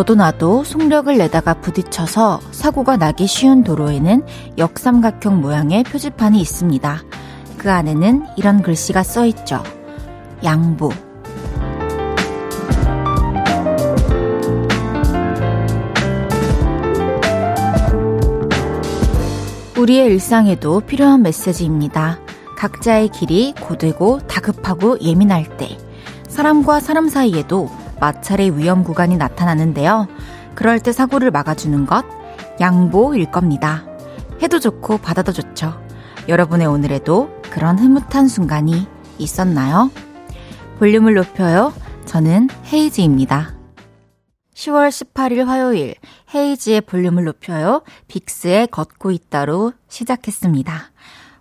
너도 나도 속력을 내다가 부딪혀서 사고가 나기 쉬운 도로에는 역삼각형 모양의 표지판이 있습니다. 그 안에는 이런 글씨가 써 있죠. 양보. 우리의 일상에도 필요한 메시지입니다. 각자의 길이 고되고 다급하고 예민할 때, 사람과 사람 사이에도 마찰의 위험 구간이 나타나는데요. 그럴 때 사고를 막아주는 것, 양보일 겁니다. 해도 좋고 받아도 좋죠. 여러분의 오늘에도 그런 흐뭇한 순간이 있었나요? 볼륨을 높여요. 저는 헤이즈입니다. 10월 18일 화요일 헤이지의 볼륨을 높여요. 빅스의 걷고 있다로 시작했습니다.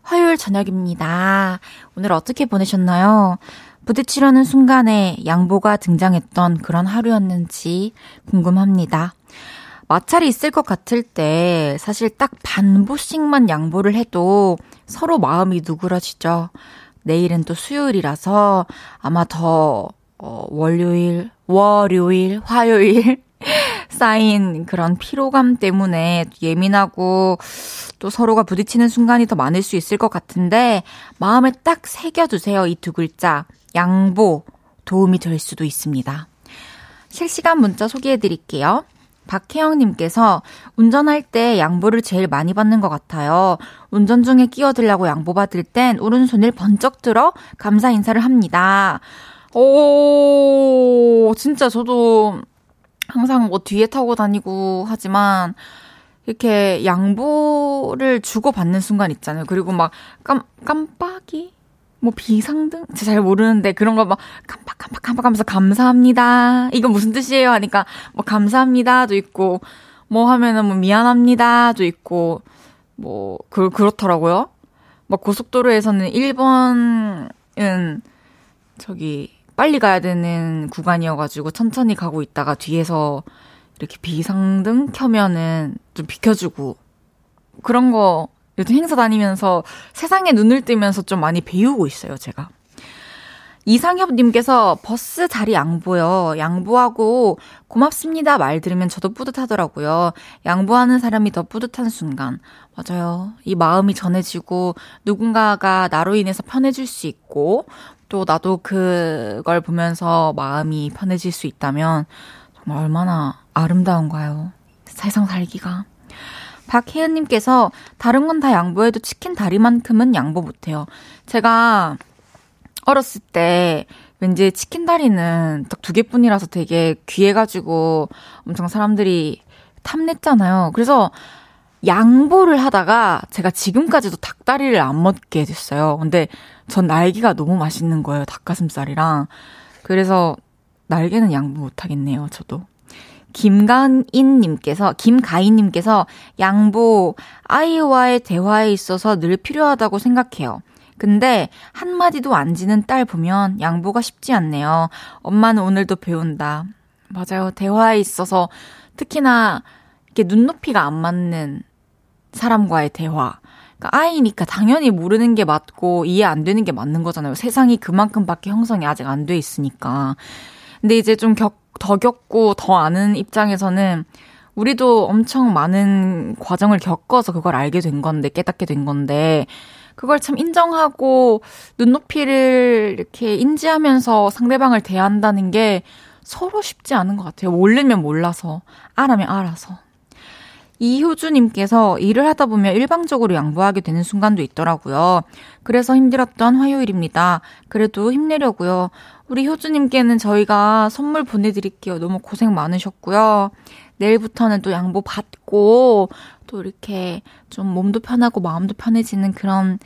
화요일 저녁입니다. 오늘 어떻게 보내셨나요? 부딪히려는 순간에 양보가 등장했던 그런 하루였는지 궁금합니다. 마찰이 있을 것 같을 때 사실 딱 반보씩만 양보를 해도 서로 마음이 누그러지죠. 내일은 또 수요일이라서 아마 더 어, 월요일, 월요일, 화요일 쌓인 그런 피로감 때문에 예민하고 또 서로가 부딪히는 순간이 더 많을 수 있을 것 같은데 마음에 딱 새겨두세요. 이 두 글자. 양보 도움이 될 수도 있습니다. 실시간 문자 소개해 드릴게요. 박혜영님께서 운전할 때 양보를 제일 많이 받는 것 같아요. 운전 중에 끼어들라고 양보받을 땐 오른손을 번쩍 들어 감사 인사를 합니다. 오, 진짜 저도 항상 뭐 뒤에 타고 다니고 하지만 이렇게 양보를 주고받는 순간 있잖아요. 그리고 막 깜, 깜빡이? 뭐 비상등? 잘 모르는데 그런 거 막 깜빡 깜빡 깜빡 하면서 감사합니다. 이거 무슨 뜻이에요? 하니까 뭐 감사합니다도 있고 뭐 하면은 뭐 미안합니다도 있고 뭐 그, 그렇더라고요. 막 고속도로에서는 1번은 저기 빨리 가야 되는 구간이어가지고 천천히 가고 있다가 뒤에서 이렇게 비상등 켜면은 좀 비켜주고 그런 거 요즘 행사 다니면서 세상에 눈을 뜨면서 좀 많이 배우고 있어요, 제가. 이상협님께서 버스 자리 양보요. 양보하고 고맙습니다 말 들으면 저도 뿌듯하더라고요. 양보하는 사람이 더 뿌듯한 순간. 맞아요. 이 마음이 전해지고 누군가가 나로 인해서 편해질 수 있고 또 나도 그걸 보면서 마음이 편해질 수 있다면 정말 얼마나 아름다운가요. 세상 살기가. 박혜은님께서 다른 건 다 양보해도 치킨 다리만큼은 양보 못해요. 제가 어렸을 때 왠지 치킨 다리는 딱 두 개뿐이라서 되게 귀해가지고 엄청 사람들이 탐냈잖아요. 그래서 양보를 하다가 제가 지금까지도 닭다리를 안 먹게 됐어요. 근데 전 날개가 너무 맛있는 거예요. 닭가슴살이랑. 그래서 날개는 양보 못 하겠네요. 저도. 김가인님께서, 김가인님께서 양보, 아이와의 대화에 있어서 늘 필요하다고 생각해요. 근데 한마디도 안 지는 딸 보면 양보가 쉽지 않네요. 엄마는 오늘도 배운다. 맞아요. 대화에 있어서 특히나 이렇게 눈높이가 안 맞는 사람과의 대화. 그러니까 아이니까 당연히 모르는 게 맞고 이해 안 되는 게 맞는 거잖아요. 세상이 그만큼밖에 형성이 아직 안 돼 있으니까. 근데 이제 좀 겪, 더 겪고 더 아는 입장에서는 우리도 엄청 많은 과정을 겪어서 그걸 알게 된 건데, 깨닫게 된 건데, 그걸 참 인정하고 눈높이를 이렇게 인지하면서 상대방을 대한다는 게 서로 쉽지 않은 것 같아요. 모르면 몰라서, 알아면 알아서. 이효주님께서 일을 하다 보면 일방적으로 양보하게 되는 순간도 있더라고요. 그래서 힘들었던 화요일입니다. 그래도 힘내려고요. 우리 효주님께는 저희가 선물 보내드릴게요. 너무 고생 많으셨고요. 내일부터는 또 양보 받고 또 이렇게 좀 몸도 편하고 마음도 편해지는 그런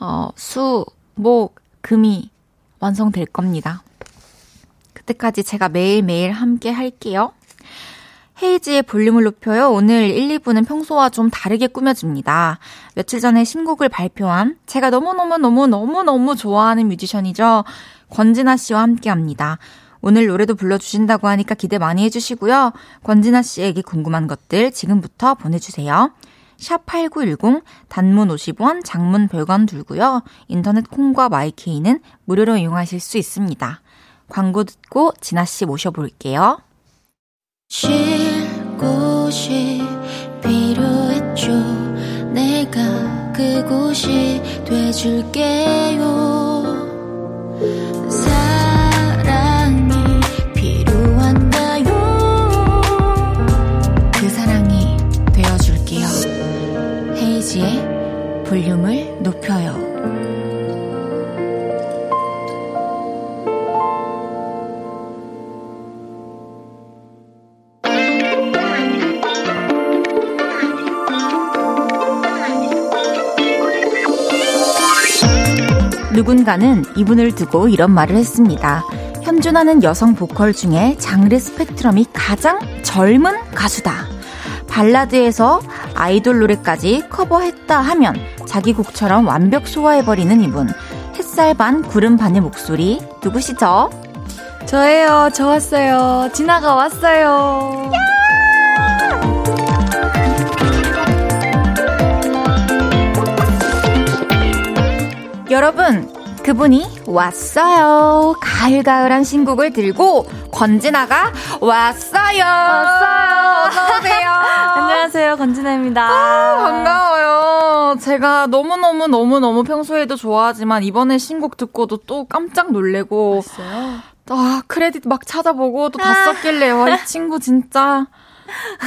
어, 수, 목, 금이 완성될 겁니다. 그때까지 제가 매일매일 함께 할게요. 헤이지의 볼륨을 높여요. 오늘 1, 2부는 평소와 좀 다르게 꾸며집니다. 며칠 전에 신곡을 발표한 제가 너무너무너무너무너무 좋아하는 뮤지션이죠. 권진아 씨와 함께 합니다. 오늘 노래도 불러주신다고 하니까 기대 많이 해주시고요. 권진아 씨에게 궁금한 것들 지금부터 보내주세요. 샵 8910, 단문 50원, 장문 100원 들고요. 인터넷 콩과 마이케이는 무료로 이용하실 수 있습니다. 광고 듣고 진아 씨 모셔볼게요. 쉴 곳이 필요했죠. 내가 그곳이 돼줄게요. 이 누군가는 이분을 두고 이런 말을 했습니다. 현존하는 여성 보컬 중에 장르 스펙트럼이 가장 젊은 가수다. 발라드에서 아이돌 노래까지 커버했다 하면 자기 곡처럼 완벽 소화해버리는 이분. 햇살 반 구름 반의 목소리 누구시죠? 저예요. 저 왔어요. 지나가 왔어요. 여러분, 그분이 왔어요. 가을가을한 신곡을 들고 권진아가 왔어요. 왔어요. 어서오세요. 안녕하세요. 권진아입니다. 아, 반가워요. 제가 너무너무 너무너무 평소에도 좋아하지만 이번에 신곡 듣고도 또 깜짝 놀래고. 왔어요? 아, 크레딧 막 찾아보고 또 다 썼길래, 와, 이 친구 진짜.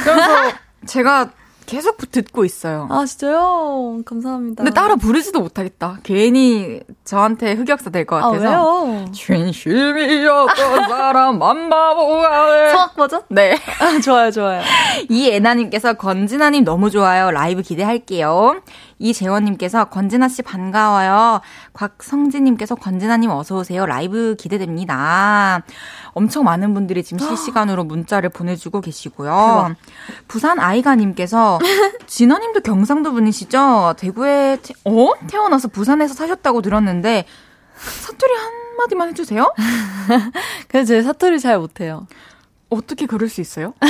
그래서 제가 계속 듣고 있어요. 아, 진짜요? 감사합니다. 근데 따라 부르지도 못하겠다. 괜히 저한테 흑역사 될 것 같아서. 아, 왜요? 진심이었던 사람 만바보가 돼. 성악 버전? 네. 아, 좋아요, 좋아요. 이 애나님께서 건진아님 너무 좋아요. 라이브 기대할게요. 이재원님께서 권진아 씨 반가워요. 곽성진님께서 권진아님 어서오세요. 라이브 기대됩니다. 엄청 많은 분들이 지금 실시간으로 문자를 보내주고 계시고요. 대박. 부산 아이가님께서 진아님도 경상도 분이시죠? 대구에 태, 어? 태어나서 부산에서 사셨다고 들었는데 사투리 한마디만 해주세요. 그래서 제 사투리 잘 못해요. 어떻게 그럴 수 있어요?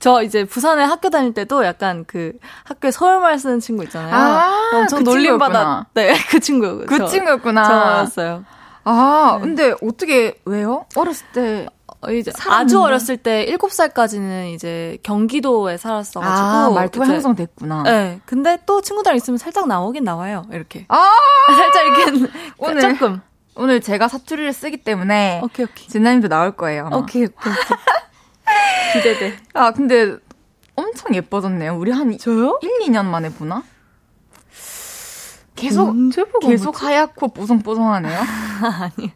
저 이제 부산에 학교 다닐 때도 약간 그 학교에 서울말 쓰는 친구 있잖아요. 아, 엄청 그 놀림받아. 네, 그 친구. 그 저, 친구였구나. 저였어요. 아, 네. 근데 어떻게, 왜요? 어렸을 때. 어, 이제 아주 어렸을 때 7살까지는 이제 경기도에 살았어가지고. 아, 말투가 이제, 형성됐구나. 네. 근데 또 친구들 있으면 살짝 나오긴 나와요. 이렇게. 아! 살짝 이렇게. 오늘. 조금. 오늘 제가 사투리를 쓰기 때문에. 오케이, 오케이. 진나님도 나올 거예요. 아마. 오케이, 오케이, 오케이. 기대돼. 아, 근데 엄청 예뻐졌네요. 우리 한 저요? 1, 2년 만에 보나? 계속 계속 뭐지? 하얗고 뽀송뽀송하네요. 아니.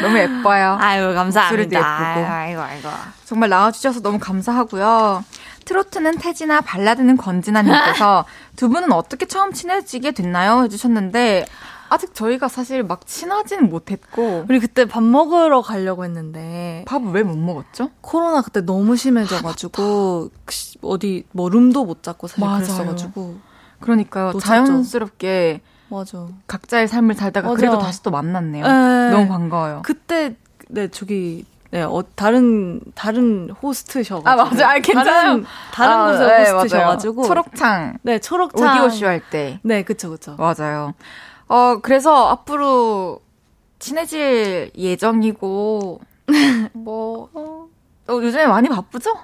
너무 예뻐요. 아유, 감사합니다. 예쁘고. 아이고, 아이고. 정말 나와주셔서 너무 감사하고요. 트로트는 태진아, 발라드는 권진아님께서 두 분은 어떻게 처음 친해지게 됐나요? 해주셨는데, 아직 저희가 사실 막 친하지는 못했고 우리 그때 밥 먹으러 가려고 했는데 밥을 왜 못 먹었죠? 코로나 그때 너무 심해져가지고 아, 어디 뭐 룸도 못 잡고 사실 맞아요. 그랬어가지고 그러니까요 놓쳤죠. 자연스럽게 맞아 각자의 삶을 살다가 맞아. 그래도 다시 또 만났네요. 에이, 네. 너무 반가워요. 그때 네 저기 네, 어, 다른, 다른 호스트셔가지고. 아, 맞아. 아, 괜찮아요. 다른, 다른 아, 곳에 네, 호스트셔가지고. 맞아요. 초록창. 네, 초록창. 오디오 쇼 할 때. 네, 그쵸, 그쵸. 맞아요. 어, 그래서 앞으로 친해질 예정이고, 뭐, 어, 요즘에 많이 바쁘죠?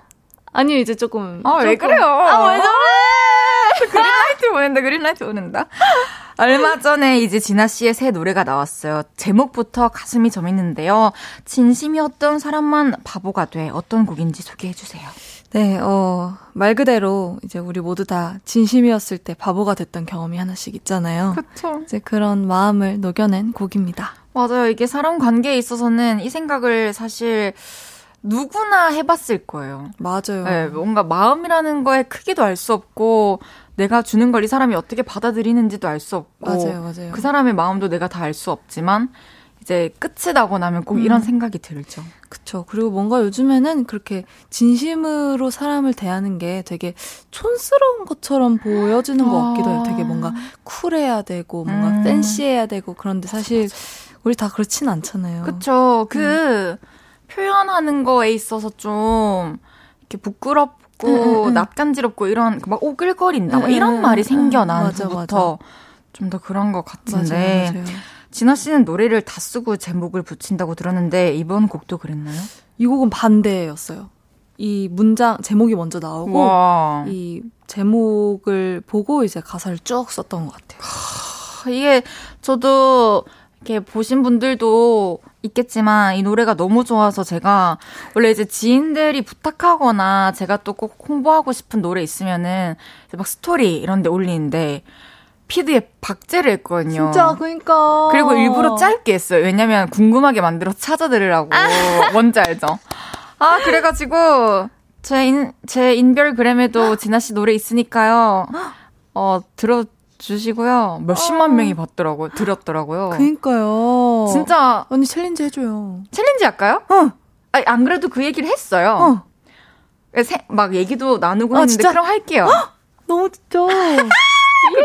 아니요, 이제 조금. 아, 조금. 왜 그래요? 아, 왜 저래? 그린라이트 보낸다, 그린라이트 보낸다. 얼마 전에 이제 진아 씨의 새 노래가 나왔어요. 제목부터 가슴이 점있는데요. 진심이었던 사람만 바보가 돼. 어떤 곡인지 소개해 주세요. 네, 어, 말 그대로 이제 우리 모두 다 진심이었을 때 바보가 됐던 경험이 하나씩 있잖아요. 그쵸. 이제 그런 마음을 녹여낸 곡입니다. 맞아요. 이게 사람 관계에 있어서는 이 생각을 사실 누구나 해봤을 거예요. 맞아요. 네, 뭔가 마음이라는 거에 크기도 알 수 없고, 내가 주는 걸 이 사람이 어떻게 받아들이는지도 알 수 없고, 맞아요, 맞아요. 그 사람의 마음도 내가 다 알 수 없지만, 이제 끝이 나고 나면 꼭 음. 이런 생각이 들죠. 그쵸. 그리고 뭔가 요즘에는 그렇게 진심으로 사람을 대하는 게 되게 촌스러운 것처럼 보여지는 아. 것 같기도 해요. 되게 뭔가 쿨해야 되고, 뭔가 음. 팬시해야 되고, 그런데 사실 우리 다 그렇진 않잖아요. 그쵸. 그, 음. 표현하는 거에 있어서 좀, 이렇게 부끄럽고, 음, 음, 낯간지럽고, 이런, 막 오글거린다. 막 이런 말이 생겨난부터 좀 더 그런 것 같은데. 맞아요, 맞아요. 진아 씨는 노래를 다 쓰고 제목을 붙인다고 들었는데 이번 곡도 그랬나요? 이 곡은 반대였어요. 이 문장 제목이 먼저 나오고 와. 이 제목을 보고 이제 가사를 쭉 썼던 것 같아요. 하, 이게 저도 이렇게 보신 분들도 있겠지만 이 노래가 너무 좋아서 제가 원래 이제 지인들이 부탁하거나 제가 또 꼭 홍보하고 싶은 노래 있으면은 막 스토리 이런 데 올리는데 feed에 박제를 했거든요. 진짜 그러니까. 그리고 일부러 짧게 했어요. 왜냐면 궁금하게 만들어 찾아들으라고. 아. 뭔지 알죠? 아, 그래가지고 제 인, 제 인별그램에도 진아 씨 노래 있으니까요. 어, 들어 주시고요. 몇십만 어. 명이 봤더라고요. 들었더라고요. 그니까요. 진짜. 언니 challenge 해줘요. challenge 할까요? 어. 아니, 안 그래도 그 얘기를 했어요. 어. 세, 막 얘기도 나누고 아, 했는데 진짜? 그럼 할게요. 헉! 너무 좋죠.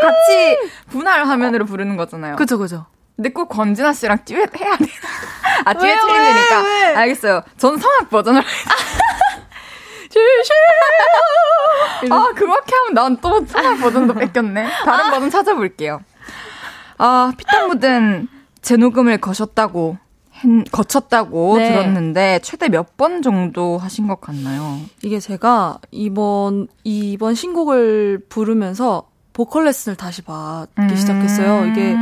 같이 분할 화면으로 부르는 거잖아요. 그죠, 그죠. 근데 꼭 권진아 씨랑 듀엣 해야 돼. 아, 듀엣 챌린지니까. 알겠어요. 전 성악 버전으로. 아, 그렇게 하면 난 또 성악 버전도 뺏겼네. 다른 아. 버전 찾아볼게요. 아, 피땀 묻은 재녹음을 거셨다고 거쳤다고 네. 들었는데 최대 몇 번 정도 하신 것 같나요? 이게 제가 이번 이번 신곡을 부르면서 보컬 레슨을 다시 받기 음~ 시작했어요. 이게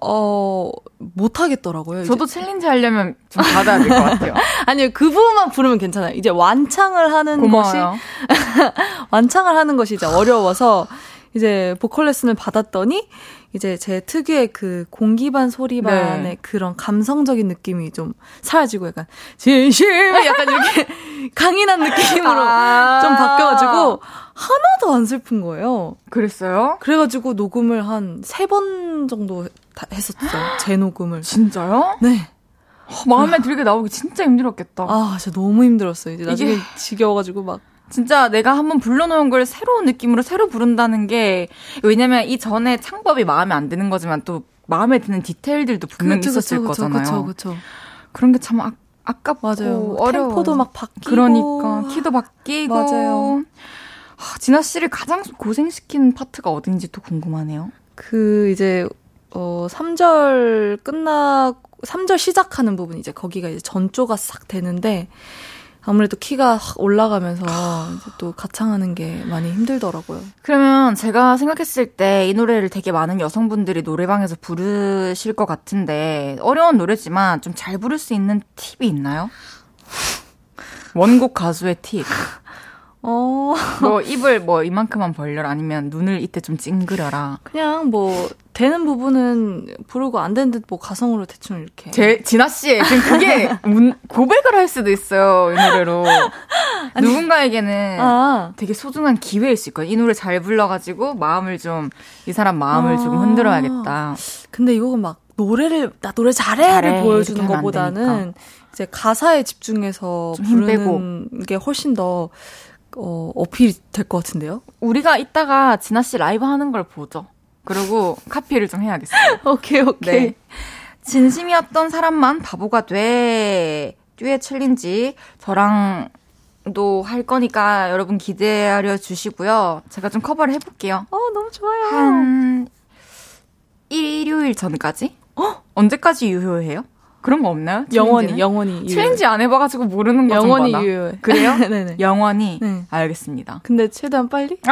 어 못 하겠더라고요. 저도 이제. 챌린지 하려면 좀 받아야 될 것 같아요. 아니요 그 부분만 부르면 괜찮아요. 이제 완창을 하는 고마워요. 것이 완창을 하는 것이 이제 어려워서 이제 보컬 레슨을 받았더니 이제 제 특유의 그 공기반 소리반의 네. 그런 감성적인 느낌이 좀 사라지고 약간 진심 약간 이렇게 강인한 느낌으로 아~ 좀 바뀌어가지고 하나도 안 슬픈 거예요. 그랬어요? 그래가지고 녹음을 한 세 번 정도 했었어요. 재녹음을. 진짜요? 네. 어, 마음에 들게 나오기 진짜 힘들었겠다. 아, 진짜 너무 힘들었어요. 이제 나중에 이게... 지겨워가지고 막. 진짜 내가 한번 불러놓은 걸 새로운 느낌으로 새로 부른다는 게 왜냐면 이 전에 창법이 마음에 안 드는 거지만 또 마음에 드는 디테일들도 분명히 그쵸, 있었을 그쵸, 거잖아요. 그쵸, 그쵸. 그런 게 참 아, 아깝고 맞아요. 어려워. 템포도 막 바뀌고 그러니까 키도 바뀌고 맞아요. 아, 진아 씨를 가장 고생시킨 파트가 어딘지 또 궁금하네요. 그 이제 어 3절 끝나 3절 시작하는 부분 이제 거기가 이제 전조가 싹 되는데 아무래도 키가 확 올라가면서 또 가창하는 게 많이 힘들더라고요. 그러면 제가 생각했을 때 이 노래를 되게 많은 여성분들이 노래방에서 부르실 것 같은데 어려운 노래지만 좀 잘 부를 수 있는 팁이 있나요? 원곡 가수의 팁. 어. 뭐 입을 뭐 이만큼만 벌려라 아니면 눈을 이때 좀 찡그려라. 그냥 뭐 되는 부분은 부르고 안 되는 듯 뭐 가성으로 대충 이렇게. 제 진아 씨 지금 그게 문, 고백을 할 수도 있어요 이 노래로. 아니, 누군가에게는 아. 되게 소중한 기회일 수 있거든요. 이 노래 잘 불러가지고 마음을 좀 이 사람 마음을 아. 조금 흔들어야겠다. 근데 이거는 막 노래를 나 노래 잘해를 잘해, 보여주는 것보다는 이제 가사에 집중해서 부르는 게 훨씬 더 어, 어필이 될 것 같은데요? 우리가 이따가 진아 씨 라이브 하는 걸 보죠. 그리고 카피를 좀 해야겠어요. 오케이, 오케이. 네. 진심이었던 사람만 바보가 돼. 듀엣 challenge. 저랑도 할 거니까 여러분 기대해 주시고요. 제가 좀 커버를 해볼게요. 어, 너무 좋아요. 한 일요일 전까지? 어? 언제까지 유효해요? 그런 거 없나요? 영원히, 영원히. challenge 안 해봐가지고 모르는 거 영원히 유효해. 그래요? 네네. 영원히? 네. 알겠습니다. 근데 최대한 빨리?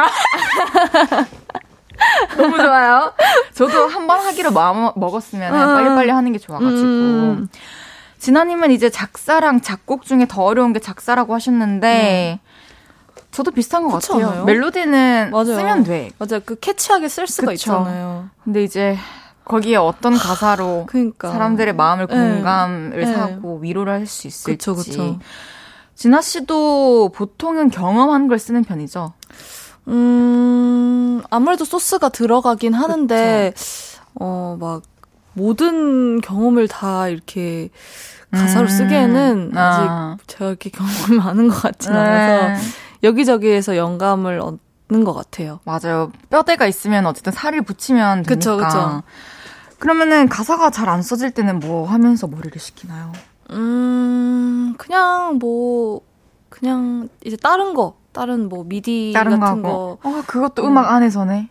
너무 좋아요. 저도 한 번 하기로 마음 먹었으면 음. 빨리빨리 하는 게 좋아가지고. 음. 진아님은 이제 작사랑 작곡 중에 더 어려운 게 작사라고 하셨는데, 음. 저도 비슷한 것 같아요. 않아요? 멜로디는 맞아요. 쓰면 돼. 맞아요. 그 catch하게 쓸 수가 그쵸? 있잖아요. 근데 이제 거기에 어떤 가사로 그러니까. 사람들의 마음을 네. 공감을 네. 사고 위로를 할 수 있을지. 그쵸, 그쵸. 진아 씨도 보통은 경험한 걸 쓰는 편이죠? 음, 아무래도 소스가 들어가긴 하는데, 그쵸. 어, 막, 모든 경험을 다 이렇게 가사로 음, 쓰기에는 아직 아. 제가 이렇게 경험이 많은 것 같진 않아서, 네. 여기저기에서 영감을 얻는 것 같아요. 맞아요. 뼈대가 있으면 어쨌든 살을 붙이면 되니까. 그쵸, 그쵸. 그러면은 가사가 잘 안 써질 때는 뭐 하면서 머리를 식히나요? 음, 그냥 뭐, 그냥 이제 다른 거, 다른 뭐 미디 다른 같은 거. 어, 그것도 음. 악 안에서네.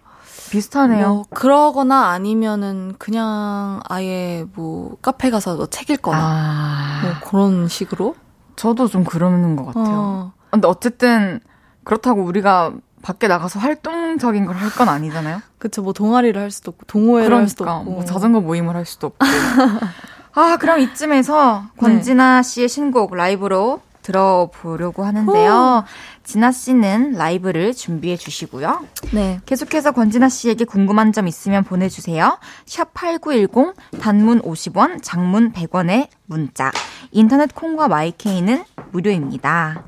비슷하네요. 뭐 그러거나 아니면은 그냥 아예 뭐 카페 가서 뭐 책 읽거나 아... 뭐 그런 식으로. 저도 좀 그러는 것 같아요. 어. 근데 어쨌든 그렇다고 우리가 밖에 나가서 활동적인 걸 할 건 아니잖아요. 그쵸, 뭐 동아리를 할 수도 없고 동호회를 그러니까, 할 수도 없고 뭐 자전거 모임을 할 수도 없고. 아, 그럼 이쯤에서 권진아 씨의 신곡 라이브로 들어보려고 하는데요. 진아 씨는 라이브를 준비해 주시고요. 네. 계속해서 권진아 씨에게 궁금한 점 있으면 보내주세요. 샵 8910 단문 50원, 장문 100원의 문자. 인터넷 콩과 마이케이는 무료입니다.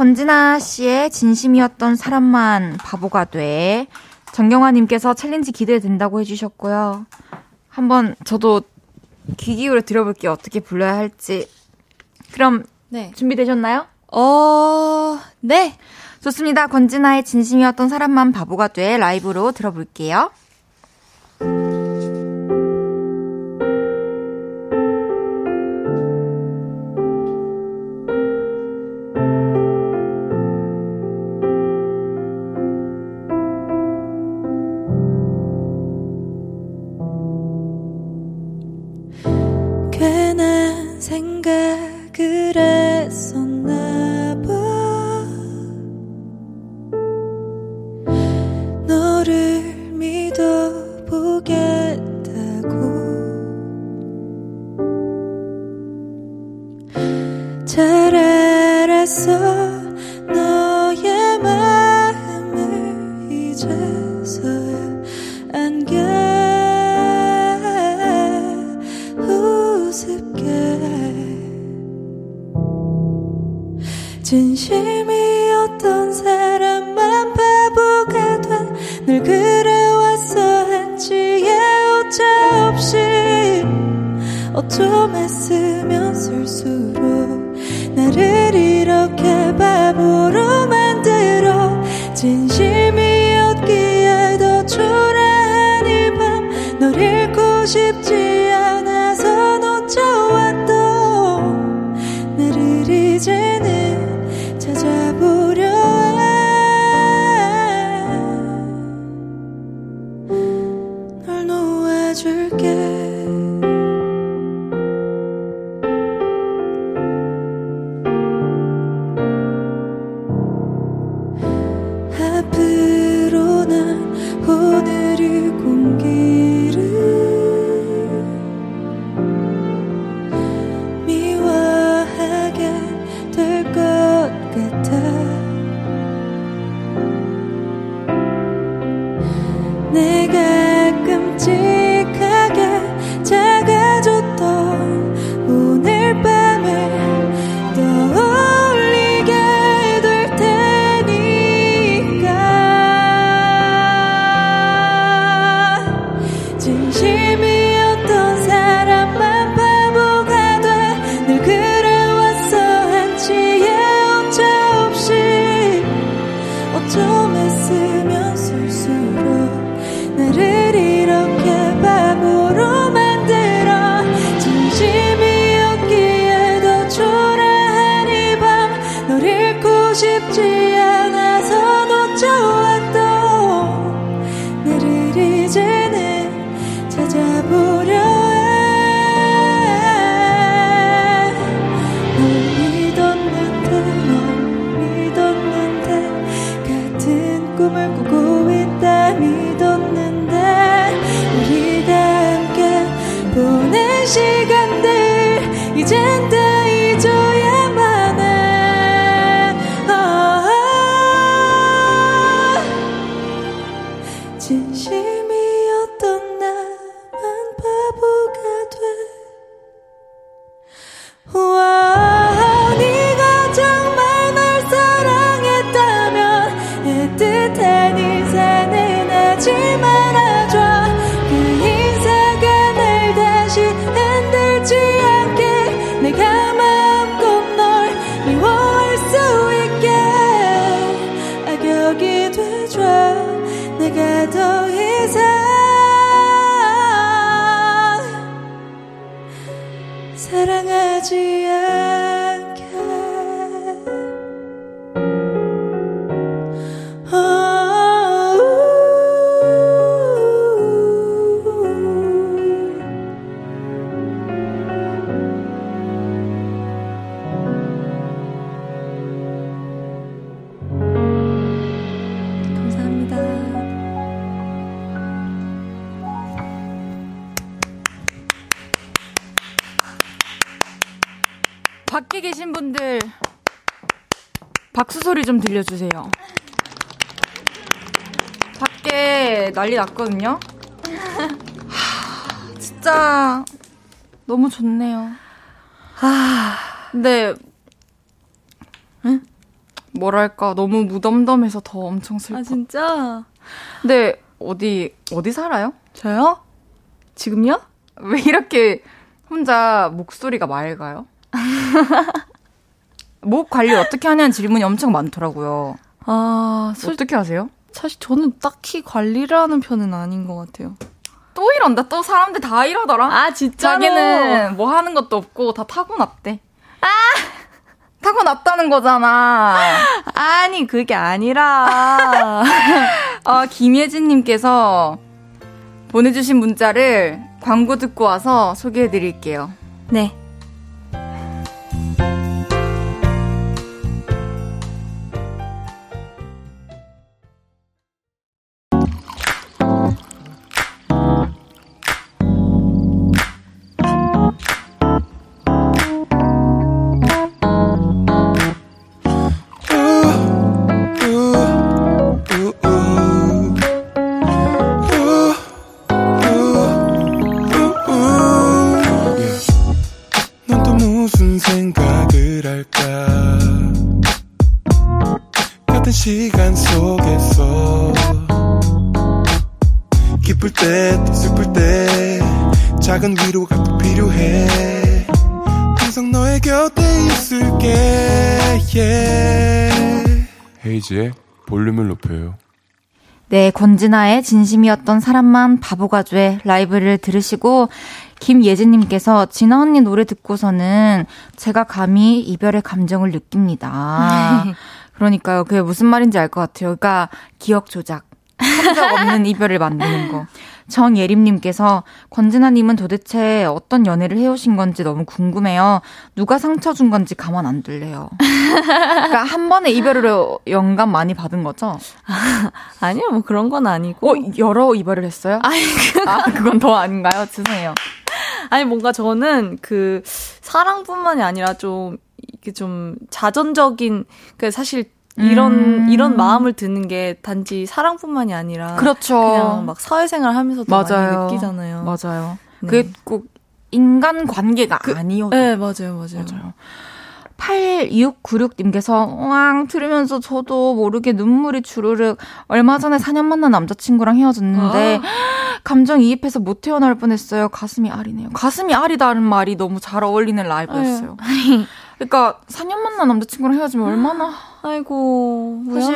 권진아 씨의 진심이었던 사람만 바보가 돼. 정경화님께서 challenge 기대된다고 해주셨고요. 한번 저도 귀 기울여 들어볼게요. 어떻게 불러야 할지. 그럼 네. 준비되셨나요? 어, 네. 좋습니다. 권진아의 진심이었던 사람만 바보가 돼 라이브로 들어볼게요. So. 들려주세요. 밖에 난리 났거든요. 하, 진짜 너무 좋네요. 아, 근데 응? 뭐랄까 너무 무덤덤해서 더 엄청 슬퍼. 아 진짜? 근데 어디 어디 살아요? 저요? 지금요? 왜 이렇게 혼자 목소리가 맑아요? 목 관리 어떻게 하냐는 질문이 엄청 많더라고요. 아, 솔... 어떻게 하세요? 사실 저는 딱히 관리를 하는 편은 아닌 것 같아요. 또 이런다. 또 사람들 다 이러더라. 아, 진짜 자기는 뭐 하는 것도 없고 다 타고났대. 아! 타고났다는 거잖아. 아니, 그게 아니라. 아, 김예진님께서 보내주신 문자를 광고 듣고 와서 소개해 드릴게요. 네. 헤이지의 볼륨을 높여요. 네, 권진아의 진심이었던 사람만 바보가 돼 라이브를 들으시고 김예진님께서 진아 언니 노래 듣고서는 제가 감히 이별의 감정을 느낍니다. 그러니까요, 그게 무슨 말인지 알 것 같아요. 그러니까 기억 조작. 한적 없는 이별을 만드는 거. 정예림님께서 권진아님은 도대체 어떤 연애를 해오신 건지 너무 궁금해요. 누가 상처 준 건지 가만 안 둘래요. 그러니까 한 번에 이별으로 영감 많이 받은 거죠? 아, 니요 뭐 그런 건 아니고. 어, 여러 이별을 했어요? 아니, 그 아, 그건 더 아닌가요? 죄송해요. 아니, 뭔가 저는 그 사랑뿐만이 아니라 좀, 이게 좀 자전적인, 그 사실 이런 음. 이런 마음을 드는 게 단지 사랑뿐만이 아니라 그렇죠. 그냥 막 사회생활 하면서도 맞아요. 많이 느끼잖아요. 맞아요. 네. 그게 꼭 인간 관계가 그, 아니어도 네, 맞아요. 맞아요. 맞아요. 8696님께서 왕 들으면서 저도 모르게 눈물이 주르륵 얼마 전에 4년 만난 남자친구랑 헤어졌는데 아. 감정이입해서 못 태어날 뻔했어요. 가슴이 아리네요. 가슴이 아리다는 말이 너무 잘 어울리는 라이브였어요. 그러니까 4년 만난 남자친구랑 헤어지면 얼마나 아이고 사실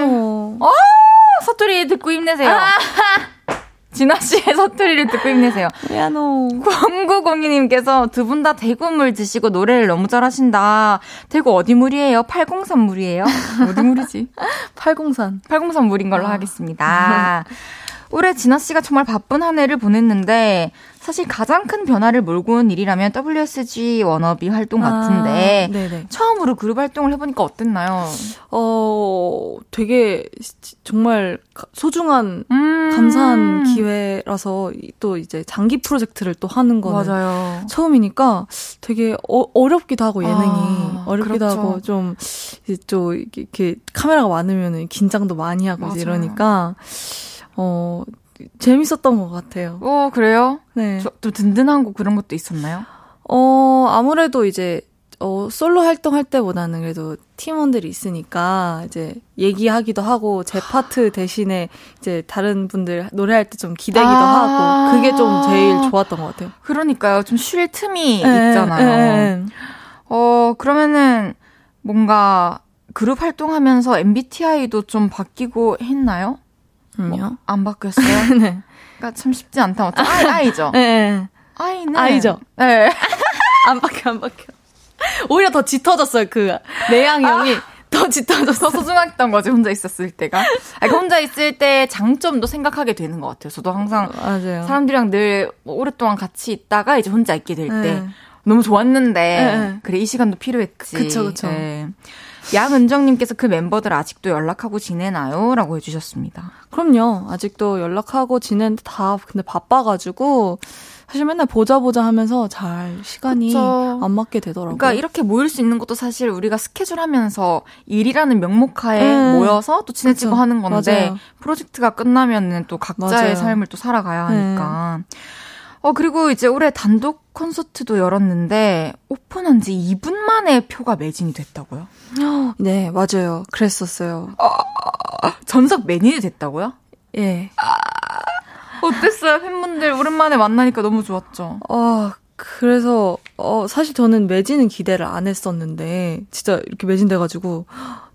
아 사투리 듣고 힘내세요. 아. 진아 씨의 사투리를 듣고 힘내세요. 미안호. 0902님께서 두 분 다 대구물 드시고 노래를 너무 잘하신다. 대구 어디 물이에요? 803 물이에요? 어디 물이지? 803. 803 물인 걸로 아. 하겠습니다. 올해 진아 씨가 정말 바쁜 한 해를 보냈는데 사실 가장 큰 변화를 몰고 온 일이라면 WSG 워너비 활동 아, 같은데 아, 처음으로 그룹 활동을 해보니까 어땠나요? 어, 되게 정말 소중한 음~ 감사한 기회라서 또 이제 장기 프로젝트를 또 하는 거는 맞아요. 처음이니까 되게 어, 렵기도 하고 예능이 아, 어렵기도 그렇죠. 하고 좀 이제 좀 이렇게 카메라가 많으면 긴장도 많이 하고 이러니까 어 재밌었던 것 같아요. 어, 그래요? 네. 저, 또 든든한 곡 그런 것도 있었나요? 어, 아무래도 이제, 어, 솔로 활동할 때보다는 그래도 팀원들이 있으니까 이제 얘기하기도 하고 제 파트 대신에 이제 다른 분들 노래할 때 좀 기대기도 아~ 하고 그게 좀 제일 좋았던 것 같아요. 그러니까요. 좀 쉴 틈이 네, 있잖아요. 네. 어, 그러면은 뭔가 그룹 활동하면서 MBTI도 좀 바뀌고 했나요? 뭐, 안 바뀌었어요? 네. 그러니까 참 쉽지 않다. 맞죠? 아이, 아이죠? 네. 아이는. 아이죠? 네. 안 바뀌어, 안 바뀌어. 오히려 더 짙어졌어요, 그, 내향형이. 아. 더 짙어져서 소중했던 거지 혼자 있었을 때가. 아니, 혼자 있을 때 장점도 생각하게 되는 것 같아요. 저도 항상 맞아요. 사람들이랑 늘 오랫동안 같이 있다가 이제 혼자 있게 될때 네. 너무 좋았는데 네. 그래 이 시간도 필요했지. 그쵸 그쵸. 네. 양은정님께서 그 멤버들 아직도 연락하고 지내나요? 라고 해주셨습니다. 그럼요. 아직도 연락하고 지내는데 다 근데 바빠가지고 사실 맨날 보자 보자 하면서 잘 시간이 그쵸. 안 맞게 되더라고요. 그러니까 이렇게 모일 수 있는 것도 사실 우리가 스케줄 하면서 일이라는 명목하에 음. 모여서 또 지내치고 그쵸. 하는 건데 맞아요. 프로젝트가 끝나면은 또 각자의 맞아요. 삶을 또 살아가야 하니까. 네. 어, 그리고 이제 올해 단독 콘서트도 열었는데, 오픈한 지 2분 만에 표가 매진이 됐다고요? 네, 맞아요. 그랬었어요. 어, 전석 매진이 됐다고요? 예. 아, 어땠어요? 팬분들 오랜만에 만나니까 너무 좋았죠? 어, 그래서, 어, 사실 저는 매진은 기대를 안 했었는데, 진짜 이렇게 매진돼가지고,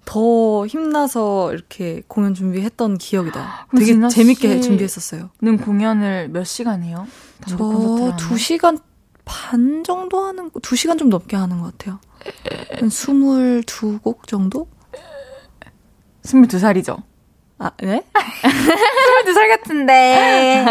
더 힘나서 이렇게 공연 준비했던 기억이다. 되게 재밌게 준비했었어요. 는 공연을 몇 시간 해요? 저 2시간 반 정도 하는, 2시간 좀 넘게 하는 것 같아요. 한 22곡 정도? 22살이죠? 아, 네? 22살 같은데.